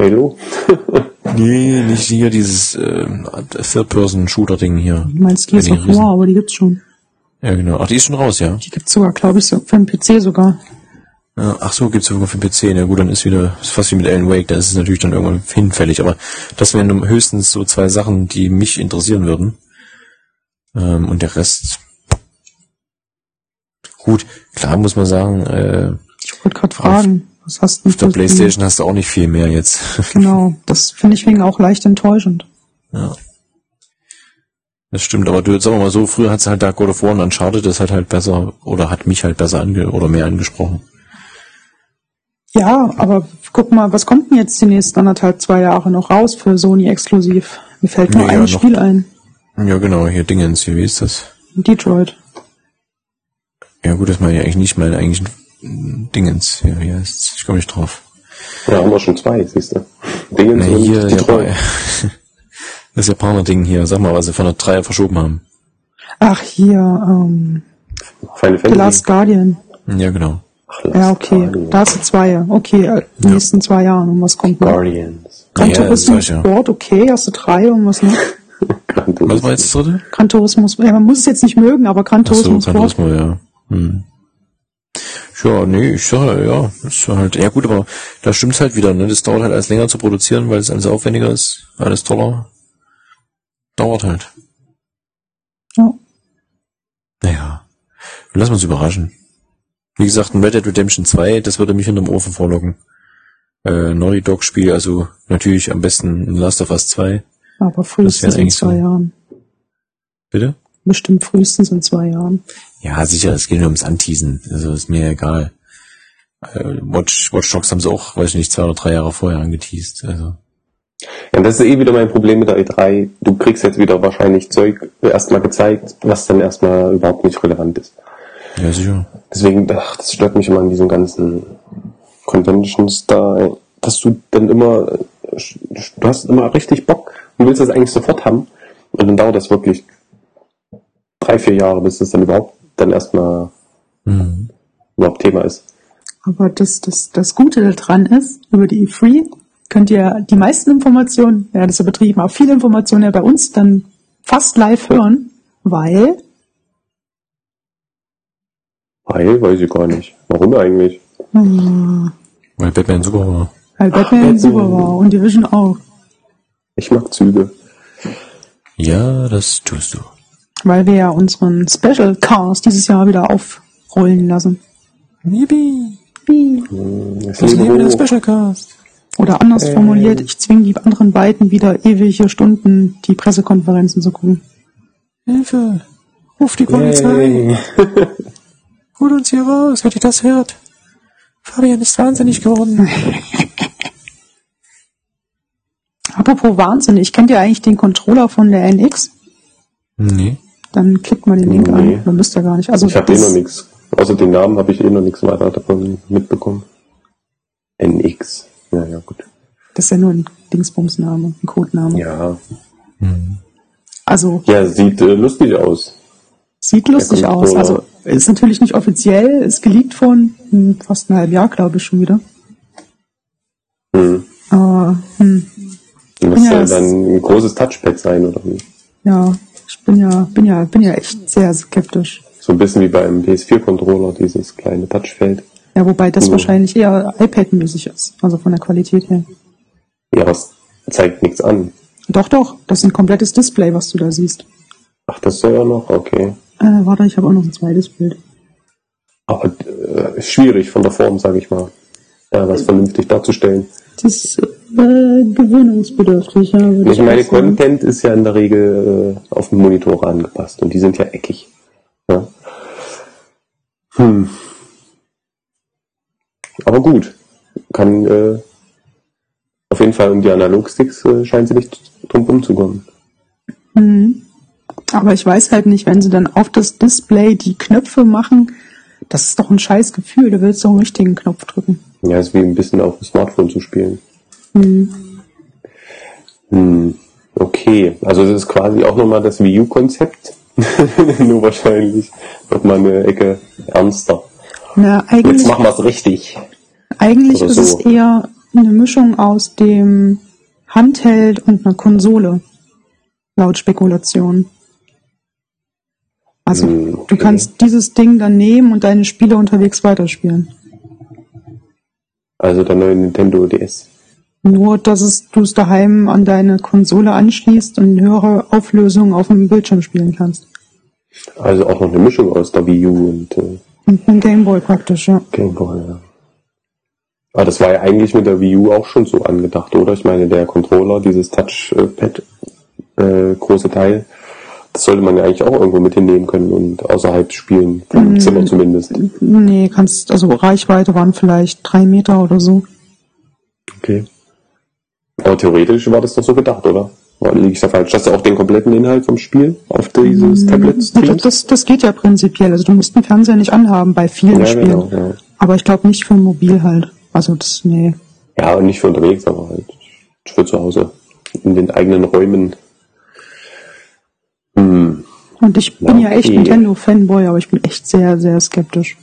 Halo? Nee, nicht hier dieses äh, Third-Person-Shooter-Ding hier. Du meinst Gears of War, aber die gibt's schon. Ja, genau. Ach, die ist schon raus, ja. Die gibt's sogar, glaube ich, für den PC sogar. ja ach so, gibt's sogar für den PC. Na gut, dann ist wieder ist fast wie mit Alan Wake, da ist es natürlich dann irgendwann hinfällig. Aber das wären höchstens so zwei Sachen, die mich interessieren würden. Ähm, und der Rest... Gut, klar muss man sagen, äh, Ich wollte gerade fragen, was hast du auf der Playstation hast du auch nicht viel mehr jetzt. Genau, das finde ich wegen auch leicht enttäuschend. Ja. Das stimmt, aber du, sagen wir mal so, früher hat's halt da God of War und Uncharted, das hat halt besser, oder hat mich halt besser ange, oder mehr angesprochen. Ja, aber guck mal, was kommt denn jetzt die nächsten anderthalb, zwei Jahre noch raus für Sony exklusiv? Mir fällt nur Ja, ja, ein noch. Spiel ein. Ja, genau, hier Dingens, hier, wie ist das? Detroit. Ja gut, das meine ich eigentlich nicht, meine eigentlich Dingens, hier, wie heißt's? Ich komme nicht drauf. Ja, haben wir schon zwei, siehst du. Dingens und hier, Detroit. Japan, das Japaner-Ding hier, sag mal, was sie von der Dreier verschoben haben. Ach, hier, ähm, Final The Fantasy. Last Guardian. Ja, genau. Ach, Last Ja, okay. Guardian. Da hast du zwei. Okay, äh, die nächsten zwei Jahren. Und was kommt noch? Guardians. Gran Ja, Turismo ja. Sport, okay, hast du drei und was noch? Gran Was war jetzt das dritte? Gran Turismo, ja, man muss es jetzt nicht mögen, aber Gran Turismo Gran Sport. Turismo, ja. Hm. Ja, nee, ich sage, ja, ist halt, ja gut, aber da stimmt's halt wieder, ne? Das dauert halt alles länger zu produzieren, weil es alles aufwendiger ist, alles toller. Dauert halt. Ja. Naja. Lass uns überraschen. Wie gesagt, ein Red Dead Redemption 2, das würde mich hinterm Ofen vorlocken. Äh, Naughty Dog Spiel, also natürlich am besten ein Last of Us 2. Aber frühestens in zwei so. Jahren. Bitte? Bestimmt frühestens in zwei Jahren. Ja, sicher, es geht nur ums Anteasen. Also ist mir egal. Äh, Watch, Watch Dogs haben sie auch, weiß ich nicht, zwei oder drei Jahre vorher angeteased. Also. Ja, das ist eh wieder mein Problem mit der E3. Du kriegst jetzt wieder wahrscheinlich Zeug erstmal gezeigt, was dann erstmal überhaupt nicht relevant ist. Ja, sicher. Deswegen, ach, das stört mich immer an diesen ganzen Conventions da, dass du dann immer, du hast immer richtig Bock und willst das eigentlich sofort haben. Und dann dauert das wirklich drei, vier Jahre, bis das dann überhaupt dann erstmal Mhm. überhaupt Thema ist. Aber das, das, das Gute daran ist, über die E3 könnt ihr die meisten Informationen, ja, das ist übertrieben, aber viele Informationen ja bei uns dann fast live hören, weil, Weil, weiß ich gar nicht. Warum eigentlich? hm, Weil Batman super war. weil Batman Batman. super war und Division auch. Ich mag Züge. Ja, das tust du. Weil wir ja unseren Special Cars dieses Jahr wieder aufrollen lassen. Yippie! Das Das Leben Leben der. Special Cast. Oder anders Ähm. formuliert, ich zwinge die anderen beiden wieder ewige Stunden die Pressekonferenzen zu gucken. Hilfe! Ruf die Polizei! Holt uns hier raus, wer ihr das hört. Fabian ist wahnsinnig geworden. Apropos wahnsinnig, kennt ihr eigentlich den Controller von der NX? Nee. Dann klickt mal den Link Nee. an. Dann müsst ihr gar nicht. Also Ich habe eh das- noch nichts. Außer den Namen habe ich eh noch nichts weiter davon mitbekommen. NX. Ja, ja, gut. Das ist ja nur ein Dingsbumsname, ein Codename. Ja. Also Ja, sieht äh, lustig aus. sieht lustig aus. Also ist natürlich nicht offiziell, ist geleakt von hm, fast einem halben Jahr, glaube ich, schon wieder. Hm. Aber hm, Muss Ja, ja, es- dann ein großes Touchpad sein oder wie? ja, ich bin ja, bin ja, bin ja echt sehr skeptisch. So ein bisschen wie beim PS4-Controller, dieses kleine Touchfeld. Ja, wobei das Ja. wahrscheinlich eher iPad-mäßig ist, also von der Qualität her. Ja, aber es zeigt nichts an. Doch, doch, das ist ein komplettes Display, was du da siehst. Ach, das soll ja noch? Okay. Äh, warte, ich habe auch noch ein zweites Bild. Aber äh, schwierig von der Form, sage ich mal. Ja, was vernünftig darzustellen. Das ist äh, gewöhnungsbedürftig, ja. Ich meine. Content ist ja in der Regel äh, auf Monitore angepasst und die sind ja eckig. Ja. Hm. Aber gut. Kann äh, auf jeden Fall um die Analogsticks äh, scheint sie nicht drum rumzukommen. Mhm. Aber ich weiß halt nicht, wenn sie dann auf das Display die Knöpfe machen, das ist doch ein scheiß Gefühl, da willst du auch einen richtigen Knopf drücken. Ja, ist wie ein bisschen auf dem Smartphone zu spielen. Mhm. Hm. Okay, also das ist quasi auch nochmal das Wii U-Konzept. Nur wahrscheinlich nochmal eine Ecke ernster. Na, eigentlich, Jetzt machen wir es richtig. eigentlich oder ist so. es eher eine Mischung aus dem Handheld und einer Konsole. Laut Spekulation. Also, Hm, du kannst dieses Ding dann nehmen und deine Spiele unterwegs weiterspielen. Also der neue Nintendo DS. Nur, dass es, du es daheim an deine Konsole anschließt und in höhere Auflösung auf dem Bildschirm spielen kannst. Also auch noch eine Mischung aus der Wii U und äh, Und ein Gameboy praktisch, ja. Game Boy. Ja. Aber das war ja eigentlich mit der Wii U auch schon so angedacht, oder? Ich meine, der Controller, dieses Touchpad, äh, große Teil, das sollte man ja eigentlich auch irgendwo mit hinnehmen können und außerhalb spielen, vom Mhm. Zimmer zumindest. Nee, kannst, also Reichweite waren vielleicht drei Meter oder so. Okay. Aber theoretisch war das doch so gedacht, oder? Liege ich da falsch? Dass du auch den kompletten Inhalt vom Spiel auf dieses Tablet Das, streamst? das, das geht ja prinzipiell. Also du musst den Fernseher nicht anhaben bei vielen Ja, Spielen. genau. Ja. Aber ich glaube nicht für mobil halt. Also das, nee. ja, und nicht für unterwegs, aber halt für zu Hause. In den eigenen Räumen. Hm. Und ich bin Ja, ja echt okay. Nintendo-Fanboy, aber ich bin echt sehr, sehr skeptisch.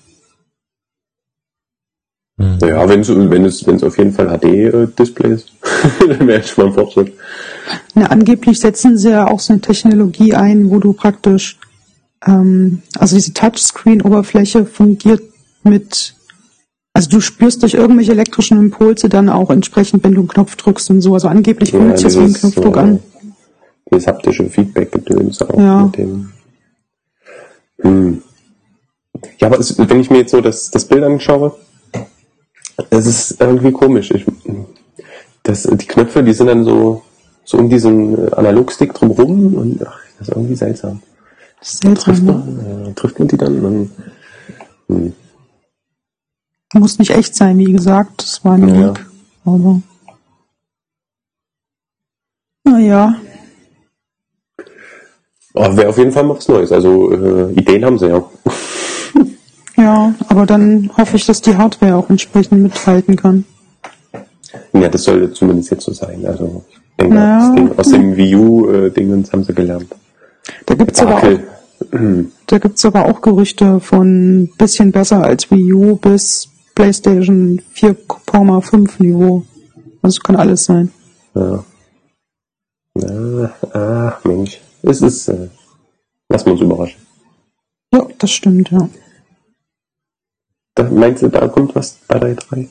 Hm. Ja, wenn es, wenn es, wenn es auf jeden Fall HD-Display ist, dann wäre schon mal ein Fortschritt. Na, angeblich setzen sie ja auch so eine Technologie ein, wo du praktisch, ähm, also diese Touchscreen-Oberfläche fungiert mit, also du spürst durch irgendwelche elektrischen Impulse dann auch entsprechend, wenn du einen Knopf drückst und so. Also angeblich fühlt sich das wie ein Knopfdruck äh, an. Dieses haptische Feedback-Gedöns auch Ja. mit dem. Hm. Ja, aber es, wenn ich mir jetzt so das, das Bild anschaue, es ist irgendwie komisch. Ich, das, die Knöpfe, die sind dann so, so um diesen Analogstick drumherum und ach, das ist irgendwie seltsam. Das ist seltsam. Trifft Ne? man, äh, trifft man die dann? Und, hm. Muss nicht echt sein, wie gesagt. Das war ein Ja. Aber. Naja. Aber wäre auf jeden Fall mal was Neues. Also äh, Ideen haben sie ja. Ja, aber dann hoffe ich, dass die Hardware auch entsprechend mithalten kann. Ja, das sollte zumindest jetzt so sein. Also ich denke, Ja. das Ding, aus dem Wii U-Dingens haben sie gelernt. Da gibt's aber auch, Debakel. da gibt's aber auch Gerüchte von bisschen besser als Wii U bis PlayStation 4,5 Niveau. Also kann alles sein. Ja. Ach Mensch. Es ist, äh, lassen wir uns überraschen. Ja, das stimmt, ja. Da, meinst du, da kommt was bei der E3?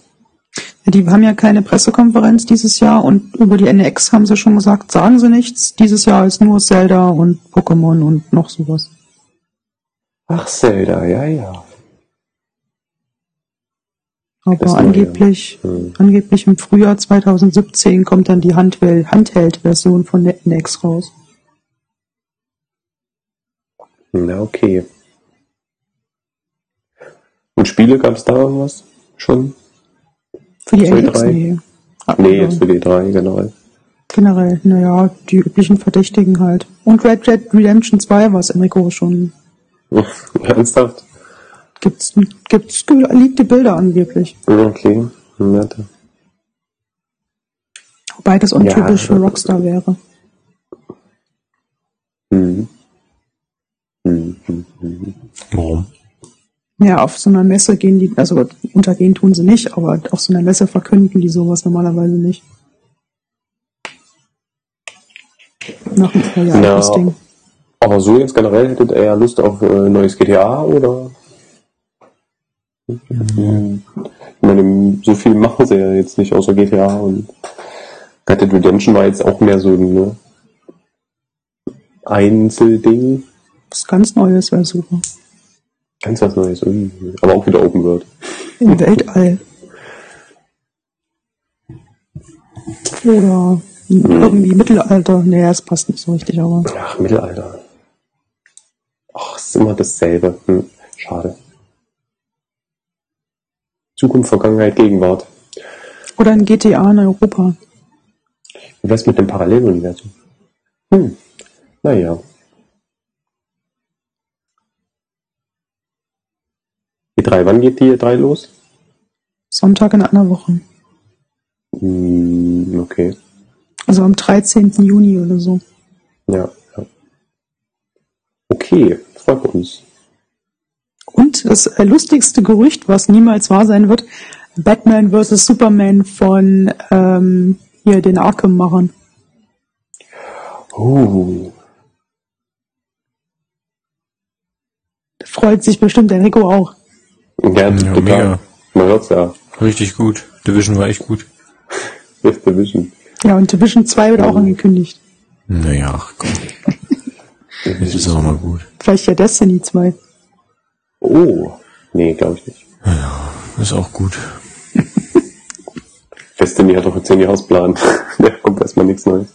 Ja, Die haben ja keine Pressekonferenz dieses Jahr und über die NX haben sie schon gesagt, sagen sie nichts. Dieses Jahr ist nur Zelda und Pokémon und noch sowas. Ach, Zelda, ja, ja. Aber Das angeblich, Hm. angeblich im Frühjahr 2017 kommt dann die Handheld- Handheld-Version von der NX raus. Na, okay. Und Spiele gab es da irgendwas schon? Für die drei? Nee. Nee, Also jetzt für die E3 generell. Generell, naja, die üblichen Verdächtigen halt. Und Red Dead Redemption 2, was Enrico schon Ernsthaft? gibt's, gibt's geleakte Bilder angeblich. Okay. Warte. Wobei das untypisch Ja. für Rockstar wäre. Hm. Warum? Ja, auf so einer Messe gehen die, also untergehen tun sie nicht, aber auf so einer Messe verkünden die sowas normalerweise nicht. Nach dem Ding. Aber so jetzt generell hättet ihr ja Lust auf äh, neues GTA oder? Hm. Ich meine, so viel machen sie ja jetzt nicht außer GTA und Red Dead Redemption war jetzt auch mehr so ein ne, Einzelding. Was ganz Neues wäre super. Ganz was Neues. Aber auch wieder Open World. Im Weltall. Oder irgendwie Mittelalter. Nee, das passt nicht so richtig, aber. Ach, Mittelalter. Ach, ist immer dasselbe. Hm. Schade. Zukunft, Vergangenheit, Gegenwart. Oder ein GTA in Europa. Wie wär's mit dem Paralleluniversum? Hm. Naja. Drei, wann geht die drei los? Sonntag in einer Woche. Hm, okay. Also am 13. Juni oder so. Ja, ja. Okay, freut uns. Und das äh, lustigste Gerücht, was niemals wahr sein wird, Batman vs. Superman von ähm, hier den Arkham-Machern. Uh, Da freut sich bestimmt Enrico auch. Ja, Ja, total. mega. Man hört's ja. Richtig gut. Division war echt gut. Fifth Division. Ja, und Division 2 wird auch angekündigt. Naja, ach komm. Das ist auch mal gut. Vielleicht ja Destiny 2. Oh, nee, glaube ich nicht. Ist auch gut. Destiny hat doch jetzt den Jahresplan. da kommt erstmal nichts Neues.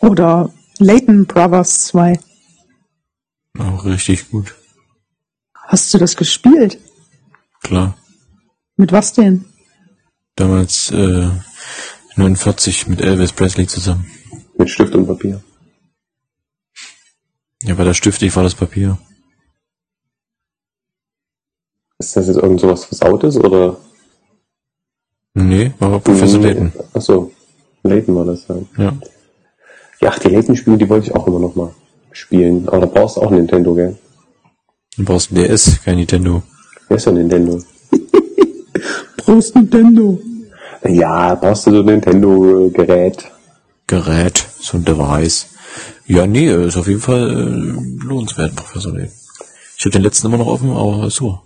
Oder Leighton Brothers 2. Auch richtig gut. Hast du das gespielt? Klar. Mit was denn? Damals äh, 49 mit Elvis Presley zusammen. Mit Stift und Papier. Ja, war der Stift, ich war das Papier. Ist das jetzt irgend sowas Versautes oder? Nee, war Professor Layton. Achso, Layton war das ja. Ja. Ja, ach, die Layton-Spiele, die wollte ich auch immer noch mal spielen. Aber da brauchst du auch Nintendo, gell? Du brauchst ein DS, kein Nintendo. Wer ist ja Nintendo? Prost Nintendo. Ja, brauchst du so ein Nintendo-Gerät. Gerät, so ein Device. Ja, nee, ist auf jeden Fall äh, lohnenswert, Professor Layton. Ich habe den letzten immer noch offen, aber so.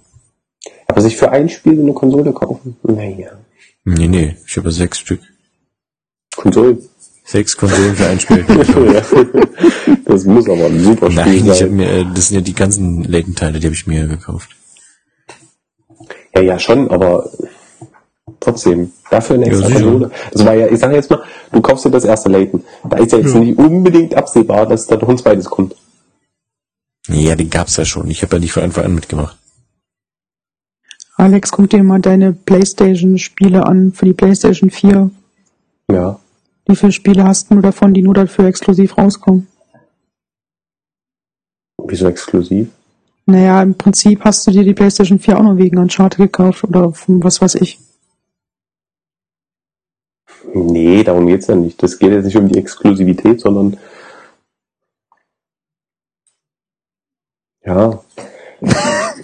Aber sich für ein Spiel eine Konsole kaufen? Naja. Nee, nee, ich habe sechs Stück. Konsolen. Sechs Konsolen für ein Spiel. ja. Das muss aber ein super Spiel Nein, ich habe sein. mir, äh, das sind ja die ganzen Layton-Teile, die habe ich mir gekauft. Ja, ja, schon, aber trotzdem. Dafür eine Ja, extra sicher. Konsole. Das war ja, ich sage jetzt mal, du kaufst dir das erste Layton. Da ist ja jetzt nicht unbedingt absehbar, dass da noch ein zweites kommt. Ja, den gab's ja schon. Ich habe ja nicht von Anfang an mitgemacht. Alex, guck dir mal deine Playstation-Spiele an für die Playstation 4. Ja. Wie viele Spiele hast du davon, die nur dafür exklusiv rauskommen? Wieso exklusiv? Naja, im Prinzip hast du dir die PlayStation 4 auch noch wegen Uncharted gekauft oder was weiß ich. Nee, darum geht's ja nicht. Das geht jetzt nicht um die Exklusivität, sondern ja.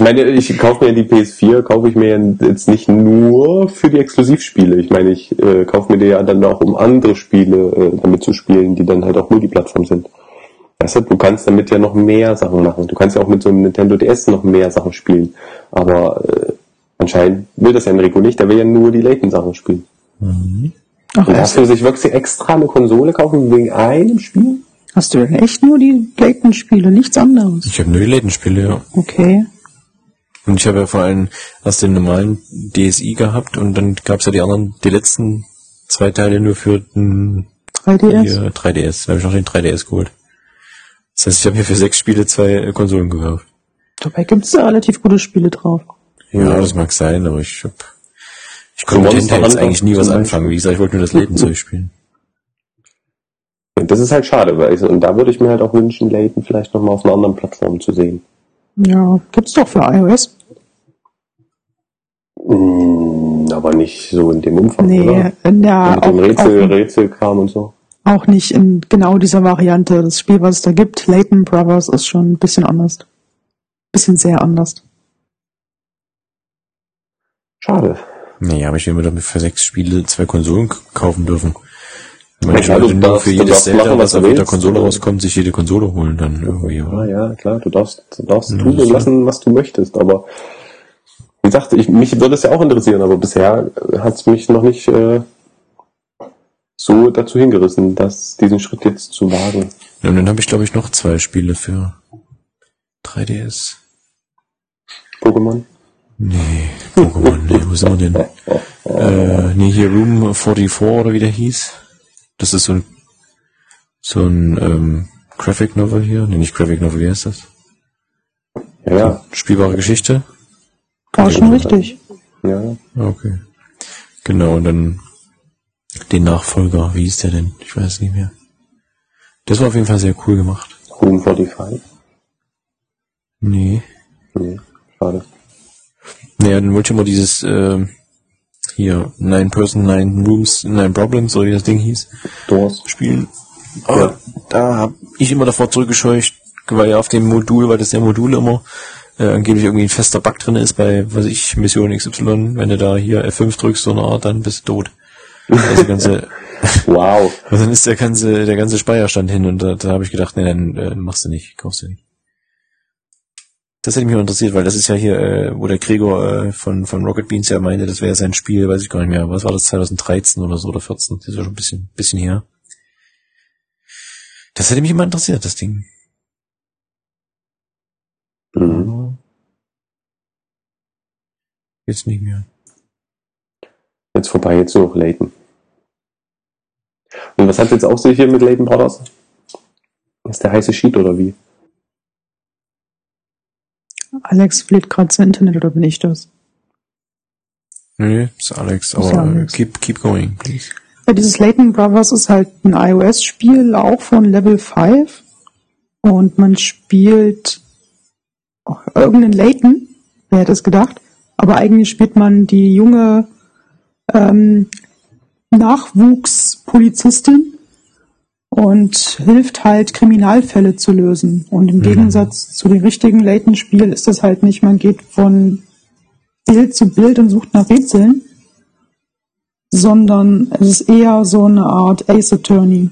Ich meine, ich kaufe mir die PS4, kaufe ich mir jetzt nicht nur für die Exklusivspiele. Ich meine, ich äh, kaufe mir die ja dann auch, um andere Spiele äh, damit zu spielen, die dann halt auch Multiplattform sind. Weißt du, du kannst damit ja noch mehr Sachen machen. Du kannst ja auch mit so einem Nintendo DS noch mehr Sachen spielen. Aber äh, anscheinend will das ja Enrico nicht, der will ja nur die Layton-Sachen spielen. Ach, Und echt? dafür sich wirklich extra eine Konsole kaufen wegen einem Spiel? Hast du denn echt nur die Playton-Spiele, nichts anderes? Ich habe nur die Layton-Spiele, ja. Okay. Und ich habe ja vor allem erst den normalen DSi gehabt und dann gab's ja die anderen, die letzten zwei Teile nur für den 3DS? hier 3DS. Da habe ich noch den 3DS geholt. Das heißt, ich habe mir für sechs Spiele zwei Konsolen gekauft. Dabei gibt's da relativ gute Spiele drauf. Ja, das mag sein, aber ich hab, ich konnte mit Handhelds eigentlich nie was anfangen. Wie gesagt, ich wollte nur das Layton-Zeug spielen. Das ist halt schade, weil ich, und da würde ich mir halt auch wünschen, Layton vielleicht nochmal auf einer anderen Plattform zu sehen. Ja, gibt's doch für iOS. Mm, aber nicht so in dem Umfang, Nee, oder? in der, Mit dem auch, Rätsel, Rätselkram und so. auch nicht in genau dieser Variante. Das Spiel, was es da gibt, Leighton Brothers, ist schon ein bisschen anders. Bisschen sehr anders. Schade. Naja, aber ich will mir damit für sechs Spiele zwei Konsolen kaufen dürfen. Man Ja, klar, du nur darfst- für jedes Zelda, machen, was auf der. Konsole rauskommt, sich jede Konsole holen dann irgendwie. Ja, aber- ja, klar, du darfst, du darfst Ja, tun und lassen, was du möchtest, aber wie gesagt, ich, mich würde es ja auch interessieren, aber bisher hat es mich noch nicht äh, so dazu hingerissen, dass diesen Schritt jetzt zu wagen. Ja, und dann habe ich, glaube ich, noch zwei Spiele für 3DS. Pokémon. Nee, Pokémon, nee, wo sind wir denn? Äh, nee, hier Room 44 oder wie der hieß. Das ist so ein, so ein, ähm, Graphic Novel hier. Nee, nicht Graphic Novel, wie heißt das? Ja, ja, Spielbare Geschichte? War schon richtig. ja. Ah, Okay. Genau, und dann den Nachfolger, wie hieß der denn? Ich weiß nicht mehr. Das war auf jeden Fall sehr cool gemacht. Room 45. Nee. Nee, schade. Naja, dann wollte ich mal dieses, ähm, hier Nine Person, Nine Rooms, Nine Problems, so wie das Ding hieß, Doors. spielen. Aber da habe ich immer davor zurückgescheucht, weil ja auf dem Modul, weil das ja Modul immer äh, angeblich irgendwie ein fester Bug drin ist bei, was ich, Mission XY, wenn du da hier F5 drückst, so eine Art, dann bist du tot. Also ganze, Wow. und dann ist der ganze, der ganze Speicherstand hin und da, da habe ich gedacht, nee, dann äh, machst du nicht, kaufst du nicht. Das hätte mich interessiert, weil das ist ja hier, äh, wo der Gregor äh, von, von Rocket Beans ja meinte, das wäre sein Spiel, weiß ich gar nicht mehr. Was war das, 2013 oder so oder 14? Das ist ja schon ein bisschen, bisschen her. Das hätte mich immer interessiert, das Ding. Mhm. Jetzt nicht mehr. Jetzt vorbei, jetzt nur noch Layton. Und was hat jetzt auch so hier mit Layton Brothers? Ist der heiße Sheet oder wie? Alex fleht gerade zu Internet oder bin ich das? Nee, ist Alex, Ist aber Alex. keep, keep going, please. Ja, dieses Layton Brothers ist halt ein iOS-Spiel, auch von Level 5. Und man spielt oh, irgendeinen Layton, wer hätte es gedacht. Aber eigentlich spielt man die junge ähm, Nachwuchspolizistin und hilft halt Kriminalfälle zu lösen. Und im Gegensatz zu dem richtigen Layton-Spiel ist das halt nicht, man geht von Bild zu Bild und sucht nach Rätseln, sondern es ist eher so eine Art Ace Attorney.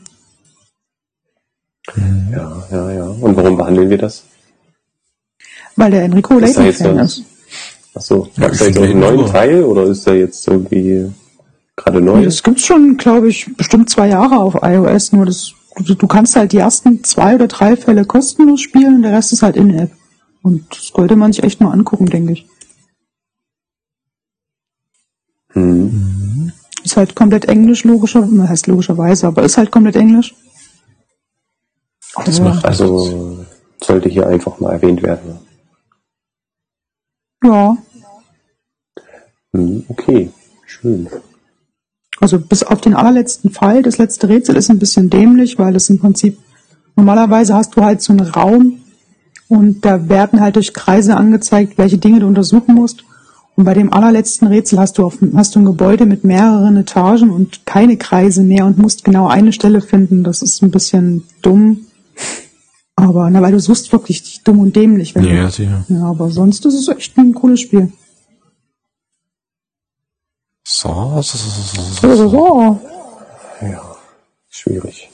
Ja, ja, ja. Und warum behandeln wir das? Weil der Enrico da Layton-Fan ist. Achso, gab es da jetzt einen neuen. Teil oder ist der jetzt irgendwie gerade neu? Das gibt's schon, glaube ich, bestimmt zwei Jahre auf iOS, nur das, du, du kannst halt die ersten zwei oder drei Fälle kostenlos spielen und der Rest ist halt in-App. Und das sollte man sich echt mal angucken, denke ich. Hm. Ist halt komplett Englisch, logischer, heißt logischerweise, aber ist halt komplett Englisch. Das Aber- macht Also sollte hier einfach mal erwähnt werden. Ja, Hm, okay, schön. Also bis auf den allerletzten Fall, das letzte Rätsel ist ein bisschen dämlich, weil es im Prinzip normalerweise hast du halt so einen Raum und da werden halt durch Kreise angezeigt, welche Dinge du untersuchen musst. Und bei dem allerletzten Rätsel hast du auf, hast du ein Gebäude mit mehreren Etagen und keine Kreise mehr und musst genau eine Stelle finden. Das ist ein bisschen dumm. Aber, na, weil du suchst wirklich dumm und dämlich. Wenn Ja, sicher. ja, aber sonst ist es echt ein cooles Spiel. So, so, so, so, so, So, so. Ja, schwierig.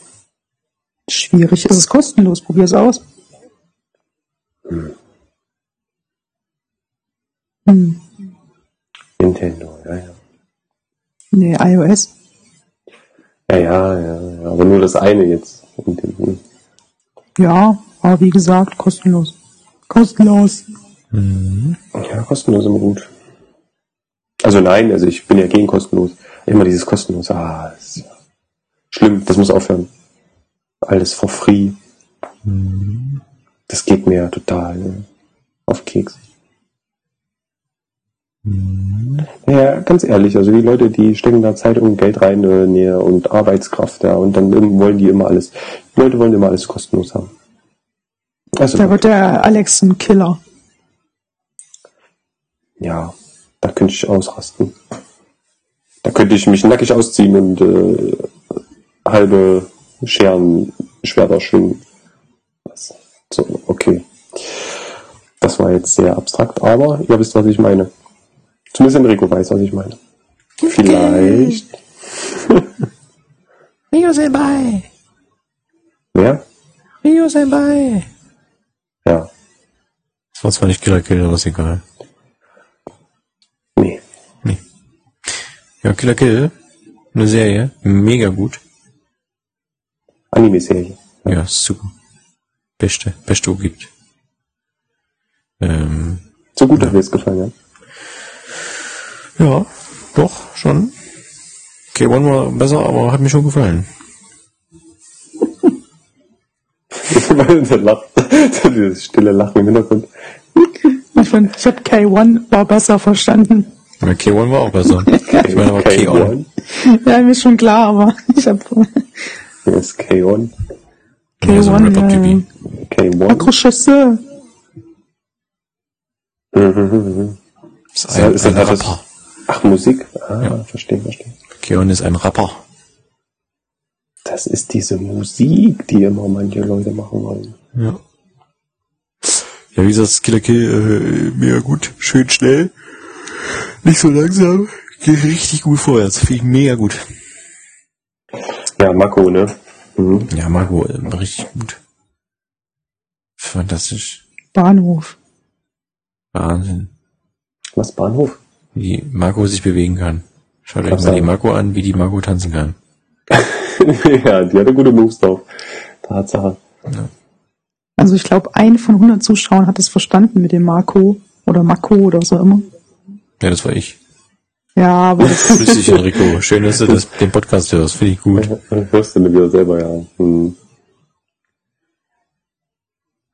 Schwierig. Es ist kostenlos. Probier's aus. Hm. Nintendo, ja, ja. Nee, iOS. Ja, ja, ja, ja. Aber nur das eine jetzt. Ja, aber wie gesagt, kostenlos. Kostenlos. Ja, kostenlos immer gut. Also nein, also ich bin ja gegen kostenlos. Immer dieses kostenlos. Ah, das ist ja schlimm. Das muss aufhören. Alles for free. Das geht mir total äh, auf Keks. Ja, ganz ehrlich, also die Leute, die stecken da Zeit und Geld rein äh, nee, und Arbeitskraft, ja, und dann wollen die immer alles, die Leute wollen immer alles kostenlos haben. Also, Da wird der Alex ein Killer. ja, da könnte ich ausrasten. Da könnte ich mich nackig ausziehen und äh, halbe Scherenschwerter schwingen. Was? So, okay. Das war jetzt sehr abstrakt, aber ihr wisst, was ich meine. Zumindest Enrico weiß, was ich meine. Vielleicht. Rio Senpai! Wer? Rio Senpai! Ja. Das war zwar nicht Killer Kill, aber ist egal. Nee. Nee. Ja, Killer Kill, eine Serie, mega gut. Anime-Serie. Ja, super. Beste, beste wo gibt. Ähm, So gut hat mir es gefallen, ja. ja, doch, schon. K1 war besser, aber hat mir schon gefallen. Der lacht. Dieses stille Lachen im Hintergrund. Ich, find, ich habe K1 war besser verstanden. Ja, K1 war auch besser. Ich meine aber K1. Ja, mir ist schon klar, aber ich habe Hier ist K1. Ja, so ein K1. Rapper-Typi. Äh, K1. Accrochesse. Mhm, mhm, mhm. Ist Ja, ein, ist ein einfach- Rapper. Ach, Musik? Ah, verstehe, verstehe. Keon ist ein Rapper. Das ist diese Musik, die immer manche Leute machen wollen. Ja. Ja, wie gesagt, Killer Kill, äh, mega gut, schön schnell, nicht so langsam, geht richtig gut vorwärts, finde ich mega gut. Ja, Mako, ne? Mhm. Ja, Marco, äh, richtig gut. Fantastisch. Bahnhof. Wahnsinn. Was, Bahnhof? Wie Marco sich bewegen kann. Schaut euch mal die ja. Marco an, wie die Marco tanzen kann. ja, die hatte gute Moves drauf. Tatsache. Also ich glaube, ein von 100 Zuschauern hat es verstanden mit dem Marco oder Mako oder was auch immer. Ja, das war ich. Ja, aber das, Grüß dich, Enrico. Schön, dass du das, den Podcast hörst. Finde ich gut. Hörst du mit dir selber, ja. Hm.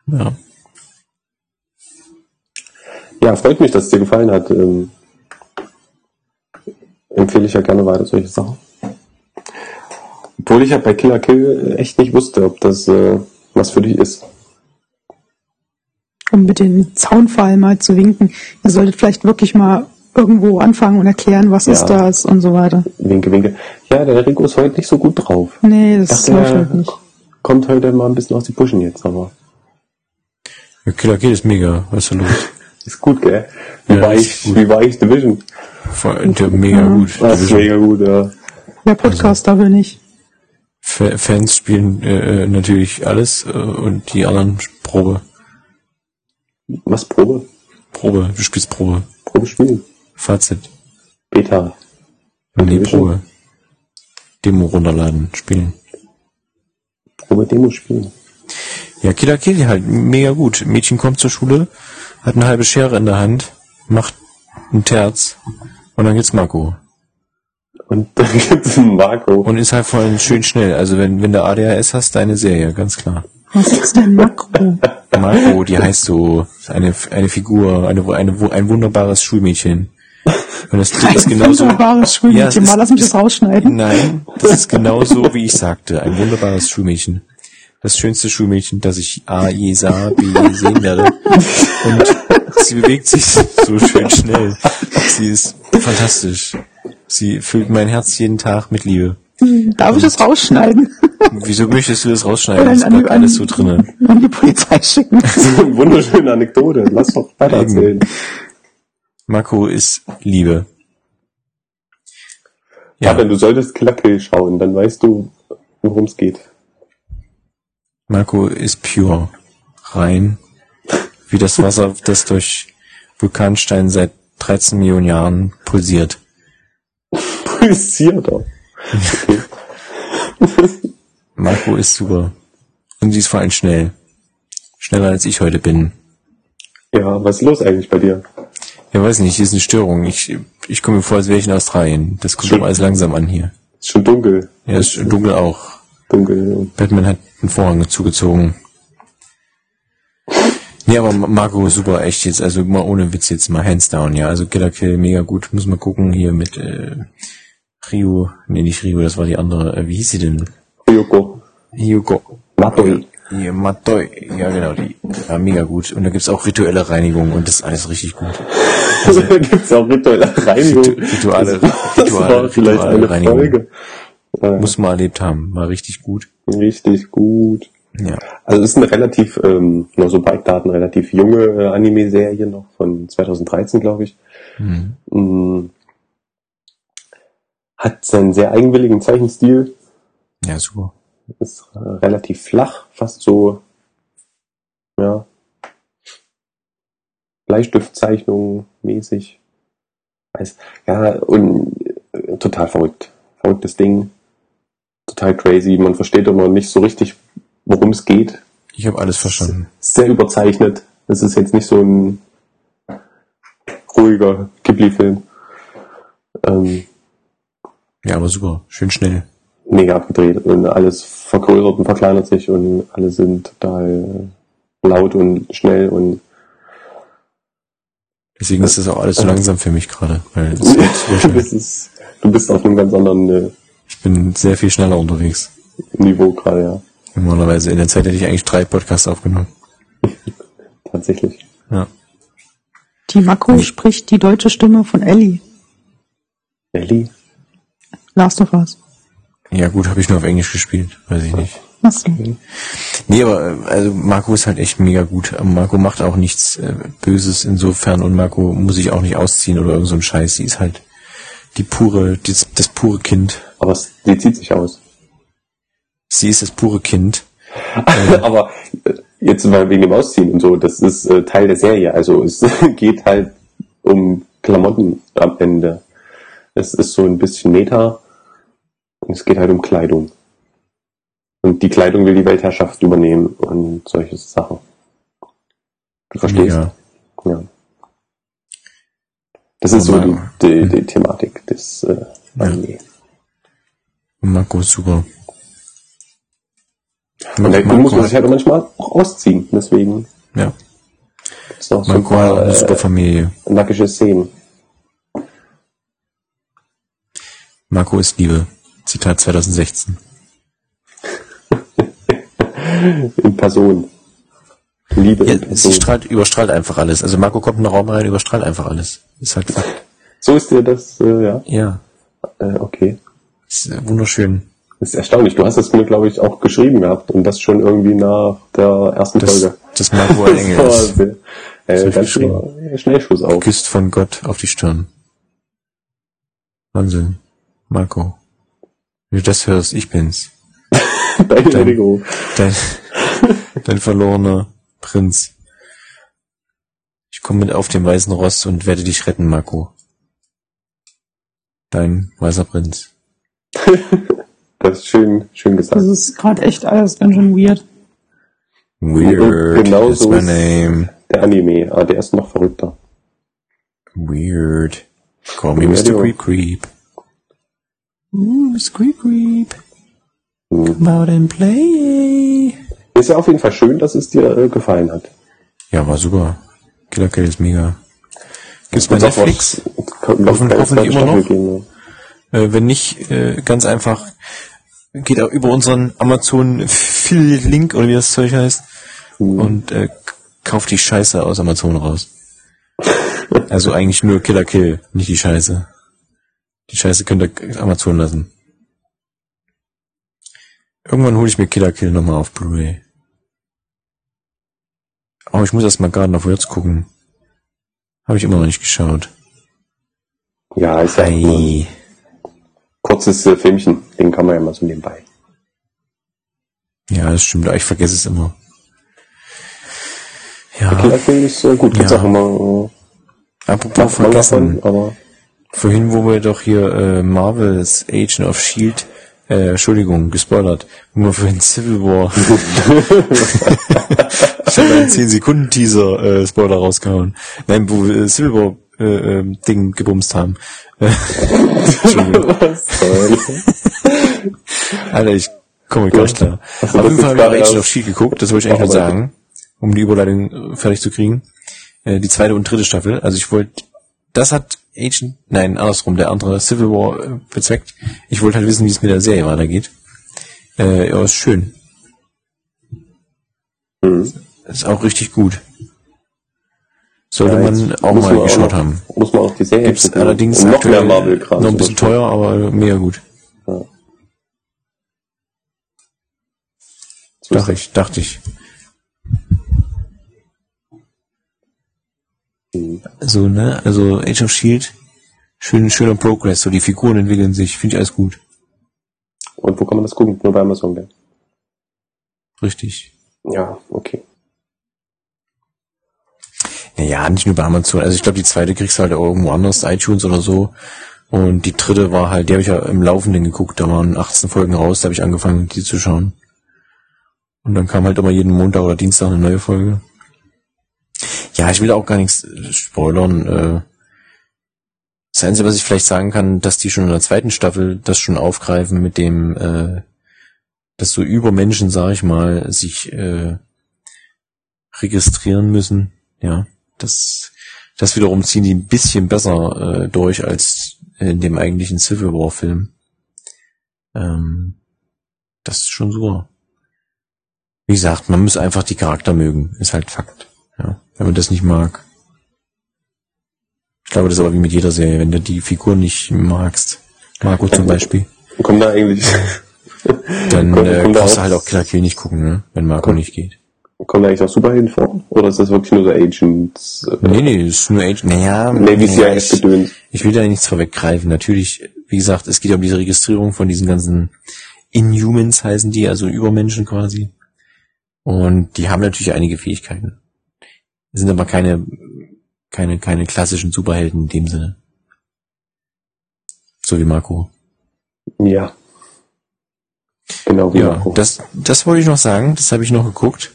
Ja. Ja, freut mich, dass es dir gefallen hat. Ähm, empfehle ich ja gerne weiter solche Sachen. Obwohl ich ja bei Killer Kill echt nicht wusste, ob das äh, was für dich ist. Um mit dem Zaunfall mal zu winken. Ihr solltet vielleicht wirklich mal irgendwo anfangen und erklären, was Ja. ist das und so weiter. Winke, winke. Ja, der Rico ist heute nicht so gut drauf. Nee, das Dachte, läuft halt nicht. kommt heute mal ein bisschen aus die Puschen jetzt, aber ja Killer Kill ist mega. Was ist da los? ist gut, gell? Wie Ja, war ich, gut. wie war ich Division? Voll, der mega gut. Das ist mega gut, ja. Der Podcast dafür nicht. Fa- Fans spielen äh, äh, natürlich alles äh, und die anderen Probe. Was, Probe? Probe, du spielst Probe. Probe spielen. Fazit. Beta. Nee, Division. Probe. Demo runterladen, spielen. Probe Demo spielen. Ja, Killer Kill halt, mega gut. Mädchen kommt zur Schule, hat eine halbe Schere in der Hand, macht ein Terz und dann geht's Marco. Und dann gibt's einen Marco. Und ist halt vor allem schön schnell. Also wenn, wenn du ADHS hast, deine Serie, ganz klar. Was ist denn Makro? Marco, die heißt so, eine, eine Figur, eine, eine, ein wunderbares Schulmädchen. Und das ist genauso. Wunderbares Schulmädchen. Ja, mal lass mich das rausschneiden. Nein, das ist genauso, wie ich sagte. Ein wunderbares Schulmädchen. Das schönste Schulmädchen, das ich A je sah, B je sehen werde. Und sie bewegt sich so schön schnell. Sie ist fantastisch. Sie füllt mein Herz jeden Tag mit Liebe. Darf ich das rausschneiden? Wieso möchtest du das rausschneiden? Oder Das an alles so drinnen. An die Polizei schicken. Wunderschöne Anekdote. Lass doch weiter erzählen. Marco ist Liebe. Ja, wenn du solltest Kill schauen, dann weißt du, worum es geht. Marco ist pure. Rein. Wie das Wasser, das durch Vulkanstein seit 13 Millionen Jahren pulsiert. Pulsiert Marco ist super. Und sie ist vor allem schnell. Schneller als ich heute bin. Ja, was ist los eigentlich bei dir? Ja, weiß nicht, hier ist eine Störung. Ich, ich komme mir vor, als wäre ich in Australien. Das kommt Schon. alles langsam an hier. Ist schon dunkel. Ja, ist dunkel auch. Dunkel. Batman hat einen Vorhang zugezogen. Nee, aber Marco ist super, echt jetzt, also mal ohne Witz jetzt mal hands down, ja. Also Killer Kill, mega gut. Muss mal gucken hier mit äh, Rio, nee, nicht Rio, das war die andere, äh, wie hieß sie denn? Ryoko. Hyuko. Matoi. Hier, Matoi, ja genau, die war mega gut. Und da gibt's auch rituelle Reinigung und das ist alles richtig gut. Also, da gibt's auch rituelle Reinigung. Ritu- Rituale- Rituale- Rituale Reinigung. Folge. Muss man erlebt haben, war richtig gut. richtig gut. Ja. Also es ist eine relativ, ähm, nur so Bike-Daten, relativ junge äh, Anime-Serie noch von 2013, glaube ich. Mhm. Hat seinen sehr eigenwilligen Zeichenstil, Ja, super. ist äh, relativ flach, fast so, ja, Bleistiftzeichnung mäßig. Ja, und äh, total verrückt. Verrücktes Ding. Total crazy. Man versteht immer nicht so richtig, worum es geht. Ich habe alles verstanden. Sehr überzeichnet. Es ist jetzt nicht so ein ruhiger Ghibli-Film. Ähm, Ja, aber super. Schön schnell. mega abgedreht und alles vergrößert und verkleinert sich und alle sind total laut und schnell und Deswegen ist das auch alles so langsam für mich gerade. Weil es das ist, du bist auf einem ganz anderen äh, ich bin sehr viel schneller unterwegs. Niveau gerade, ja, Normalerweise in der Zeit hätte ich eigentlich drei Podcasts aufgenommen. tatsächlich. Ja. Die Makro spricht die deutsche Stimme von Ellie. Ellie? Last of Us. Ja gut, habe ich nur auf Englisch gespielt, weiß ich nicht. Was? Nee, aber äh, also Marco ist halt echt mega gut. Marco macht auch nichts äh, Böses insofern und Marco muss sich auch nicht ausziehen oder irgend so ein Scheiß. Sie ist halt die pure, das, das pure Kind. Aber es, die zieht sich aus. Sie ist das pure Kind. Aber äh, jetzt mal wegen dem Ausziehen und so, das ist äh, Teil der Serie. Also es geht halt um Klamotten am Ende. Es ist so ein bisschen Meta es geht halt um Kleidung. Und die Kleidung will die Weltherrschaft übernehmen und solche Sachen. Du verstehst? Mega. Ja. Das ist so die, die, die Thematik des äh, Anime. Marco ist super. Und da muss man sich halt manchmal auch ausziehen. Deswegen ja, so ein Marco hat paar eine super äh, Familie. nackige Szenen. Marco ist Liebe. Zitat 2016. In Person. Liebe Ja, in sie Person. strahlt, überstrahlt einfach alles. Also Marco kommt in den Raum rein, überstrahlt einfach alles. Ist halt Fakt. So ist dir das, äh, ja, Ja, äh, okay. ist äh, wunderschön. Das ist erstaunlich. Du hast es mir, glaube ich, auch geschrieben gehabt und das schon irgendwie nach der ersten Das, Folge. das Marco ein Engel ist. sehr- Das äh, ganz Schnellschuss auch. Geküsst von Gott auf die Stirn. Wahnsinn. Marco. Wenn du das hörst, ich bin's. Deine Erinnerung. Dein, dein verlorener Prinz. Ich komme mit auf dem weißen Ross und werde dich retten, Marco. Dein weißer Prinz. Das ist schön, schön gesagt. Das ist gerade echt alles ganz schön weird. Weird. Und genau that's so my ist- name. Der Anime, ah, der ist noch verrückter. Weird. Call me Mr. Creep Creep. Ooh, Mr. Creep. Hm. Come out and play. Ist ja auf jeden Fall schön, dass es dir äh, gefallen hat. Ja, war super. Killer Kill ist mega. Gibt's bei Netflix? hoffentlich immer noch? Geben, ne? Äh, wenn nicht, äh, ganz einfach, geht auch über unseren Amazon Affiliate Link oder wie das Zeug heißt und äh, kauft die Scheiße aus Amazon raus. also eigentlich nur Killer Kill, nicht die Scheiße. Die Scheiße könnt ihr Amazon lassen. Irgendwann hole ich mir Killer Kill nochmal auf Blu-ray. Aber ich muss erst mal Garden of Words gucken. Habe ich immer noch nicht geschaut. Ja, ist ja Ei. kurzes äh, Filmchen. Den kann man ja mal so nebenbei. Ja, das stimmt, ich vergesse es immer. Ja, Kinderfilm ist äh, gut. Gibt's Ja. auch immer äh, apropos vergessen. von, aber Vorhin, wo wir doch hier äh, Marvels Agent of Shield, äh, Entschuldigung, gespoilert, wo wir vorhin Civil War, ich habe einen 10 Sekunden Teaser äh, Spoiler rausgehauen. Nein, wo wir äh, Civil War äh, ähm, Ding gebumst haben. Entschuldigung. Alter, ich komme gar nicht klar. Auf jeden Fall habe ich Agent of Shield geguckt, das wollte ich eigentlich nur sagen, um die Überleitung äh, fertig zu kriegen. Äh, die zweite und dritte Staffel. Also ich wollte, das hat Agent, nein, andersrum, der andere Civil War äh, bezweckt. Ich wollte halt wissen, wie es mit der Serie weitergeht. Äh, ja, ist schön. Mhm. Ist auch richtig gut. Sollte Ja, man auch mal man geschaut noch, haben. Muss man auch die Serie Gibt's gucken. allerdings Und noch mehr Marvel-Kram. noch ein bisschen teuer, aber mega gut. Ja. So Dachte ich, dachte ich. So, ne? Also Age of Shield, schön, schöner Progress, so die Figuren entwickeln sich, finde ich alles gut. Und wo kann man das gucken? Nur bei Amazon, gell? Richtig. Ja, okay. Naja, nicht nur bei Amazon. Also ich glaube, die zweite kriegst du halt irgendwo anders, iTunes oder so. Und die dritte war halt, die habe ich ja im Laufenden geguckt, da waren 18 Folgen raus, da habe ich angefangen, die zu schauen. Und dann kam halt immer jeden Montag oder Dienstag eine neue Folge. Ja, ich will auch gar nichts äh, spoilern. Äh, das Einzige, was ich vielleicht sagen kann, dass die schon in der zweiten Staffel das schon aufgreifen mit dem, äh, dass so Übermenschen, sag ich mal, sich äh, registrieren müssen. Ja, das, das wiederum ziehen die ein bisschen besser äh, durch als in dem eigentlichen Civil War Film. Ähm, das ist schon super. Wie gesagt, man muss einfach die Charakter mögen, ist halt Fakt. Ja, wenn man das nicht mag, Ich glaube, das ist aber wie mit jeder Serie, wenn du die Figur nicht magst. Marco zum Beispiel. Kommt da eigentlich, Dann Kommt- äh, da brauchst du halt auch Killer Kill nicht gucken, ne? wenn Marco Kommt- nicht geht. kommt da eigentlich auch Superhelden vor? Oder ist das wirklich nur so Agents? Äh, Nee, nee, ist nur Age. Naja, Navy naja, ich, ich will da nichts vorweggreifen. Natürlich, wie gesagt, es geht um diese Registrierung von diesen ganzen Inhumans heißen die, also Übermenschen quasi. Und die haben natürlich einige Fähigkeiten. Sind aber keine, keine, keine klassischen Superhelden in dem Sinne. So wie Marco. Ja. Genau wie Ja, Marco. das, das wollte ich noch sagen, das habe ich noch geguckt.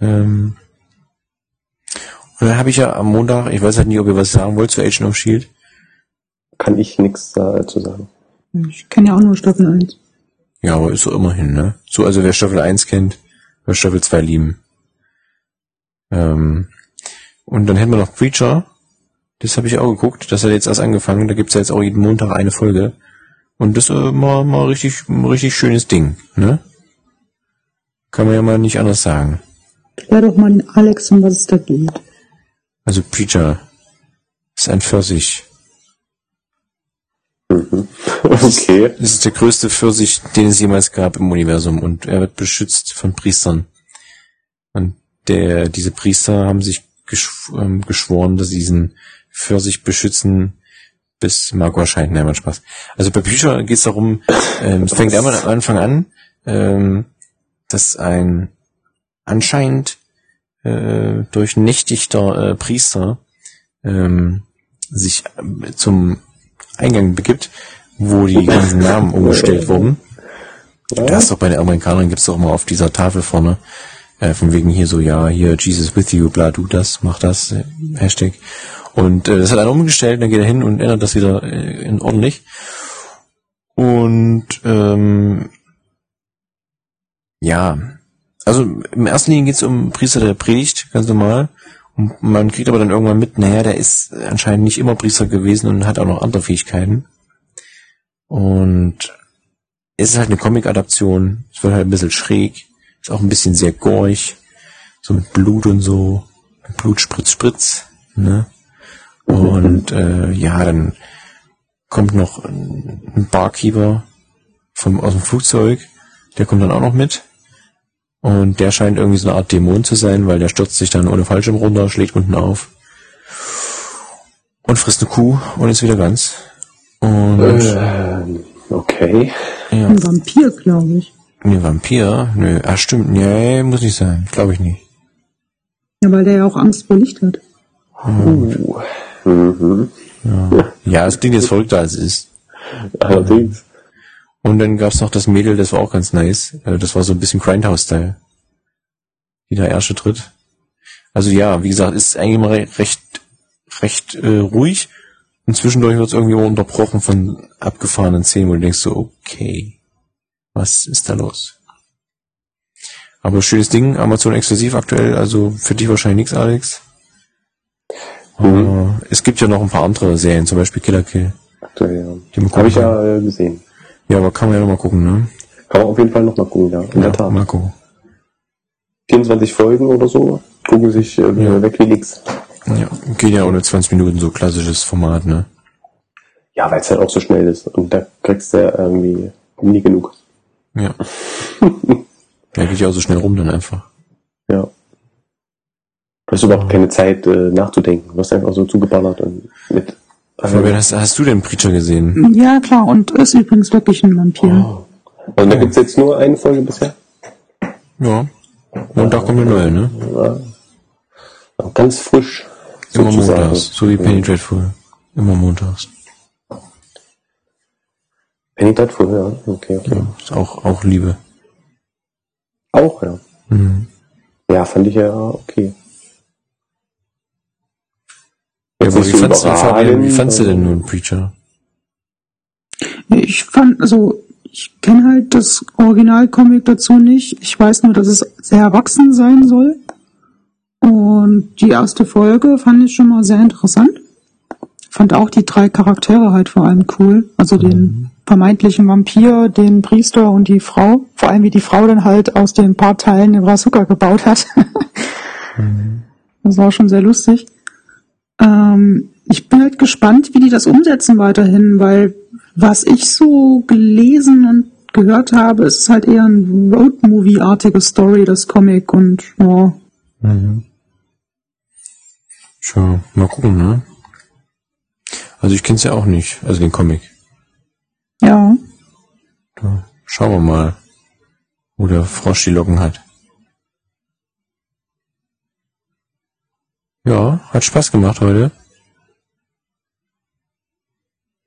Ähm, und dann habe ich ja am Montag, ich weiß halt nicht, ob ihr was sagen wollt zu Agent of Shield. Kann ich nichts dazu sagen. Ich kenne ja auch nur Staffel 1. Ja, aber ist so immerhin, ne? So, also wer Staffel 1 kennt, wird Staffel 2 lieben. Ähm, und dann hätten wir noch Preacher. Das habe ich auch geguckt. Das hat jetzt erst angefangen. Da gibt's ja jetzt auch jeden Montag eine Folge. Und das äh, mal, mal richtig, ein richtig schönes Ding, ne? Kann man ja mal nicht anders sagen. Klär doch mal den Alex, um was es da geht. Also Preacher ist ein Pfirsich. Mhm. Okay. Es ist der größte Pfirsich, den es jemals gab im Universum und er wird beschützt von Priestern. Und der, diese Priester haben sich geschw ähm, geschworen, dass sie diesen Pfirsich beschützen, bis Marco erscheint. Nein, macht Spaß. Also bei Bücher geht es darum, ähm, es fängt einmal am Anfang an, ähm, dass ein anscheinend äh, durchnächtigter äh, Priester ähm, sich äh, zum Eingang begibt, wo die ganzen Namen umgestellt wurden. Da ist doch bei den Amerikanern gibt's doch immer auf dieser Tafel vorne, äh, von wegen hier so, ja, hier Jesus with you, bla, du das, mach das, äh, Hashtag. Und äh, das hat einer umgestellt, dann geht er hin und ändert das wieder äh, in ordentlich. Und ähm, ja, also im ersten Linie geht's um Priester, der predigt, ganz normal. Und man kriegt aber dann irgendwann mit, naja, der ist anscheinend nicht immer Priester gewesen und hat auch noch andere Fähigkeiten. Und es ist halt eine Comic-Adaption. Es wird halt ein bisschen schräg. Ist auch ein bisschen sehr gorig. So mit Blut und so. Mit Blut, Spritz, Spritz. Ne? Und äh, ja, dann kommt noch ein ein Barkeeper vom, aus dem Flugzeug. Der kommt dann auch noch mit. Und der scheint irgendwie so eine Art Dämon zu sein, weil der stürzt sich dann ohne Fallschirm runter, schlägt unten auf. Und frisst eine Kuh und ist wieder ganz. Und Ähm, okay. ja. Ein Vampir, glaube ich. Nee, Vampir? Nö, ah stimmt, nee, muss nicht sein. Glaube ich nicht. Ja, weil der ja auch Angst vor Licht hat. Uh. Mhm. Ja, es klingt jetzt verrückter als es ist. Allerdings. Und dann gab's noch das Mädel, das war auch ganz nice. Äh, Das war so ein bisschen Grindhouse-Style. Die da Ärsche tritt. Also ja, wie gesagt, ist eigentlich immer re- recht, recht äh, ruhig. Und zwischendurch wird's irgendwie immer unterbrochen von abgefahrenen Szenen, wo du denkst so, okay, was ist da los? Aber schönes Ding, Amazon exklusiv aktuell, also für dich wahrscheinlich nichts, Alex. Aber es gibt ja noch ein paar andere Serien, zum Beispiel Killer Kill. Aktuell, ja. Habe ich gucken ja äh, gesehen. Ja, aber kann man ja noch mal gucken, ne? Kann man auf jeden Fall noch mal gucken, ja. In der Tat. Marco. 24 Folgen oder so. Gucken sich äh, Ja. weg wie nix. Ja, geht ja ohne 20 Minuten, so klassisches Format, ne? Ja, weil es halt auch so schnell ist. Und da kriegst du ja irgendwie nie genug. Ja. ja, geht ja auch so schnell rum dann einfach. Ja. Du hast überhaupt keine Zeit äh, nachzudenken. Du wirst einfach so zugeballert und mit. Fabian, hast, hast du den Preacher gesehen? Ja, klar, und ist übrigens wirklich ein Vampir. Oh. Und da gibt's jetzt nur eine Folge bisher. Ja. Montag kommt eine neue, ne? Ja. Ganz frisch. Immer sozusagen. montags, so wie Penny Dreadful. Immer montags. Penny Dreadful, ja. Okay, okay. Ja, ist auch, auch Liebe. Auch, ja. Mhm. Ja, fand ich ja okay. Ja, Jetzt aber nicht wie fandst, du, Fabian, wie fandst du denn aber- nun Preacher? Ich fand, also, ich kenne halt das Originalcomic dazu nicht. Ich weiß nur, dass es sehr erwachsen sein soll. Und die erste Folge fand ich schon mal sehr interessant. Fand auch die drei Charaktere halt vor allem cool. Also den vermeintlichen Vampir, den Priester und die Frau. Vor allem wie die Frau dann halt aus den paar Teilen den Brazuka gebaut hat. Das war schon sehr lustig. Ähm, ich bin halt gespannt, wie die das umsetzen weiterhin, weil was ich so gelesen und gehört habe, ist halt eher ein Roadmovie-artige Story, das Comic und ja. Mhm. Schau, mal gucken, ne? Also ich kenn's ja auch nicht, also den Comic. Ja. Da schauen wir mal, wo der Frosch die Locken hat. Ja, hat Spaß gemacht heute.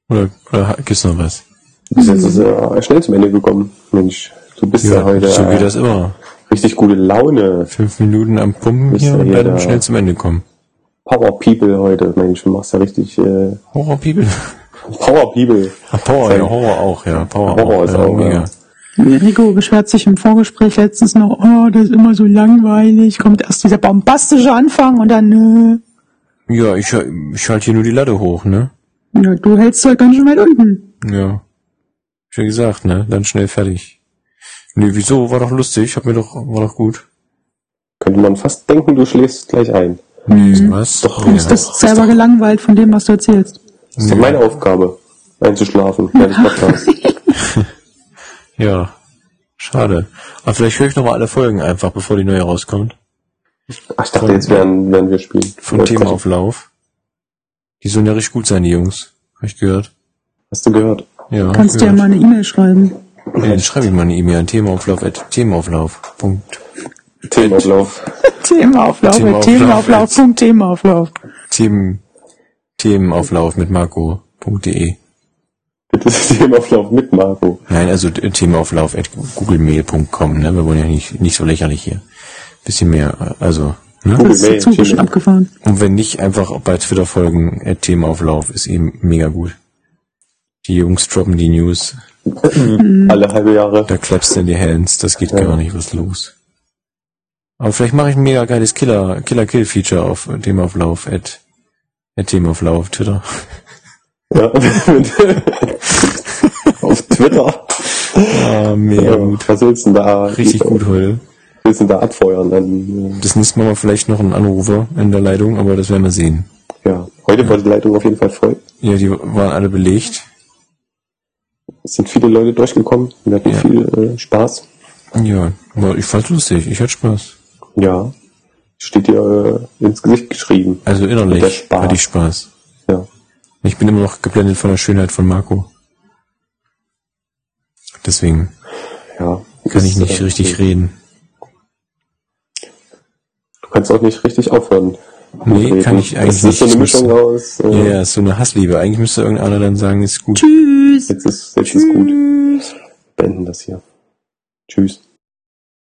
Oder, oder gibt's noch was? Du bist jetzt äh, schnell zum Ende gekommen. Mensch, du bist ja, heute so äh, geht das immer. richtig gute Laune. Fünf Minuten am Pumpen hier ja und dann da. schnell zum Ende kommen. Power People heute. Mensch, du machst ja richtig äh, Horror People? Power People. Power, ja, Horror auch, ja. Power, Horror auch, ist ja, auch, mega. ja. Rico beschwert sich im Vorgespräch letztens noch, oh, das ist immer so langweilig, kommt erst dieser bombastische Anfang und dann, äh, Ja, ich, ich halte hier nur die Latte hoch, ne? ja, du hältst halt ganz schön weit unten. Ja. Ja gesagt, ne? Dann schnell fertig. Nee, wieso? War doch lustig, hab mir doch, war doch gut. Könnte man fast denken, du schläfst gleich ein. Nee, was? Doch, Du bist das selber gelangweilt von dem, was du erzählst. Das ist doch meine Aufgabe, einzuschlafen während des Podcasts. Ja. Schade. Aber vielleicht höre ich noch mal alle Folgen einfach, bevor die neue rauskommt. Ach, ich dachte, jetzt werden, werden wir spielen. Von Ja, Themaauflauf. Die sollen ja richtig gut sein, die Jungs. Hab ich gehört. Hast du gehört? Ja. Kannst dir ja mal eine E-Mail schreiben. Ja, dann schreibe ich mal eine E-Mail an Themaauflauf at Themaauflauf. Punkt. Themenauflauf. Themaauflauf, Themaauflauf. Themaauflauf, Punkt, Themaauflauf. Themen, Themenauflauf mit Marco.de. Das ist Themenauflauf mit Marco. Nein, also Themenauflauf at googlemail.com, ne? Wir wollen ja nicht, nicht so lächerlich hier. Bisschen mehr, also, ne? Google Das ist der Mail, Zug ist schon abgefahren. Und wenn nicht, einfach bei Twitter folgen, at Themenauflauf ist eben mega gut. Die Jungs droppen die News, Alle halbe Jahre. da klappst du in die Hands, das geht gar nicht, was los. Aber vielleicht mache ich ein mega geiles Killer, Killer-Kill-Feature auf Themenauflauf, at, at Themenauflauf, Twitter. Ja. Auf Twitter. Ah, mega gut. was willst du denn da? Richtig gut heute. Was willst du denn da abfeuern? Dann, Das nächste Mal vielleicht noch ein Anrufer in der Leitung, aber das werden wir sehen. äh, ja. Heute war die Leitung auf jeden Fall voll. Ja, die waren alle belegt. Es sind viele Leute durchgekommen. Wir hatten Ja. viel äh, Spaß. Ja, aber ich fand's lustig. Ich hatte Spaß. Ja. Steht dir äh, ins Gesicht geschrieben. Also innerlich Spaß. hatte ich Spaß. Ja. Ich bin immer noch geblendet von der Schönheit von Marco. Deswegen Ja. kann ich Das, nicht äh, richtig reden. Du kannst auch nicht richtig aufhören. Nee, Reden. kann ich eigentlich Es ist so eine nicht. Mischung aus. Ja, Äh, ja, ist so eine Hassliebe. Eigentlich müsste irgendeiner dann sagen, ist gut. Tschüss. Jetzt ist, jetzt ist gut. Beenden das hier. Tschüss.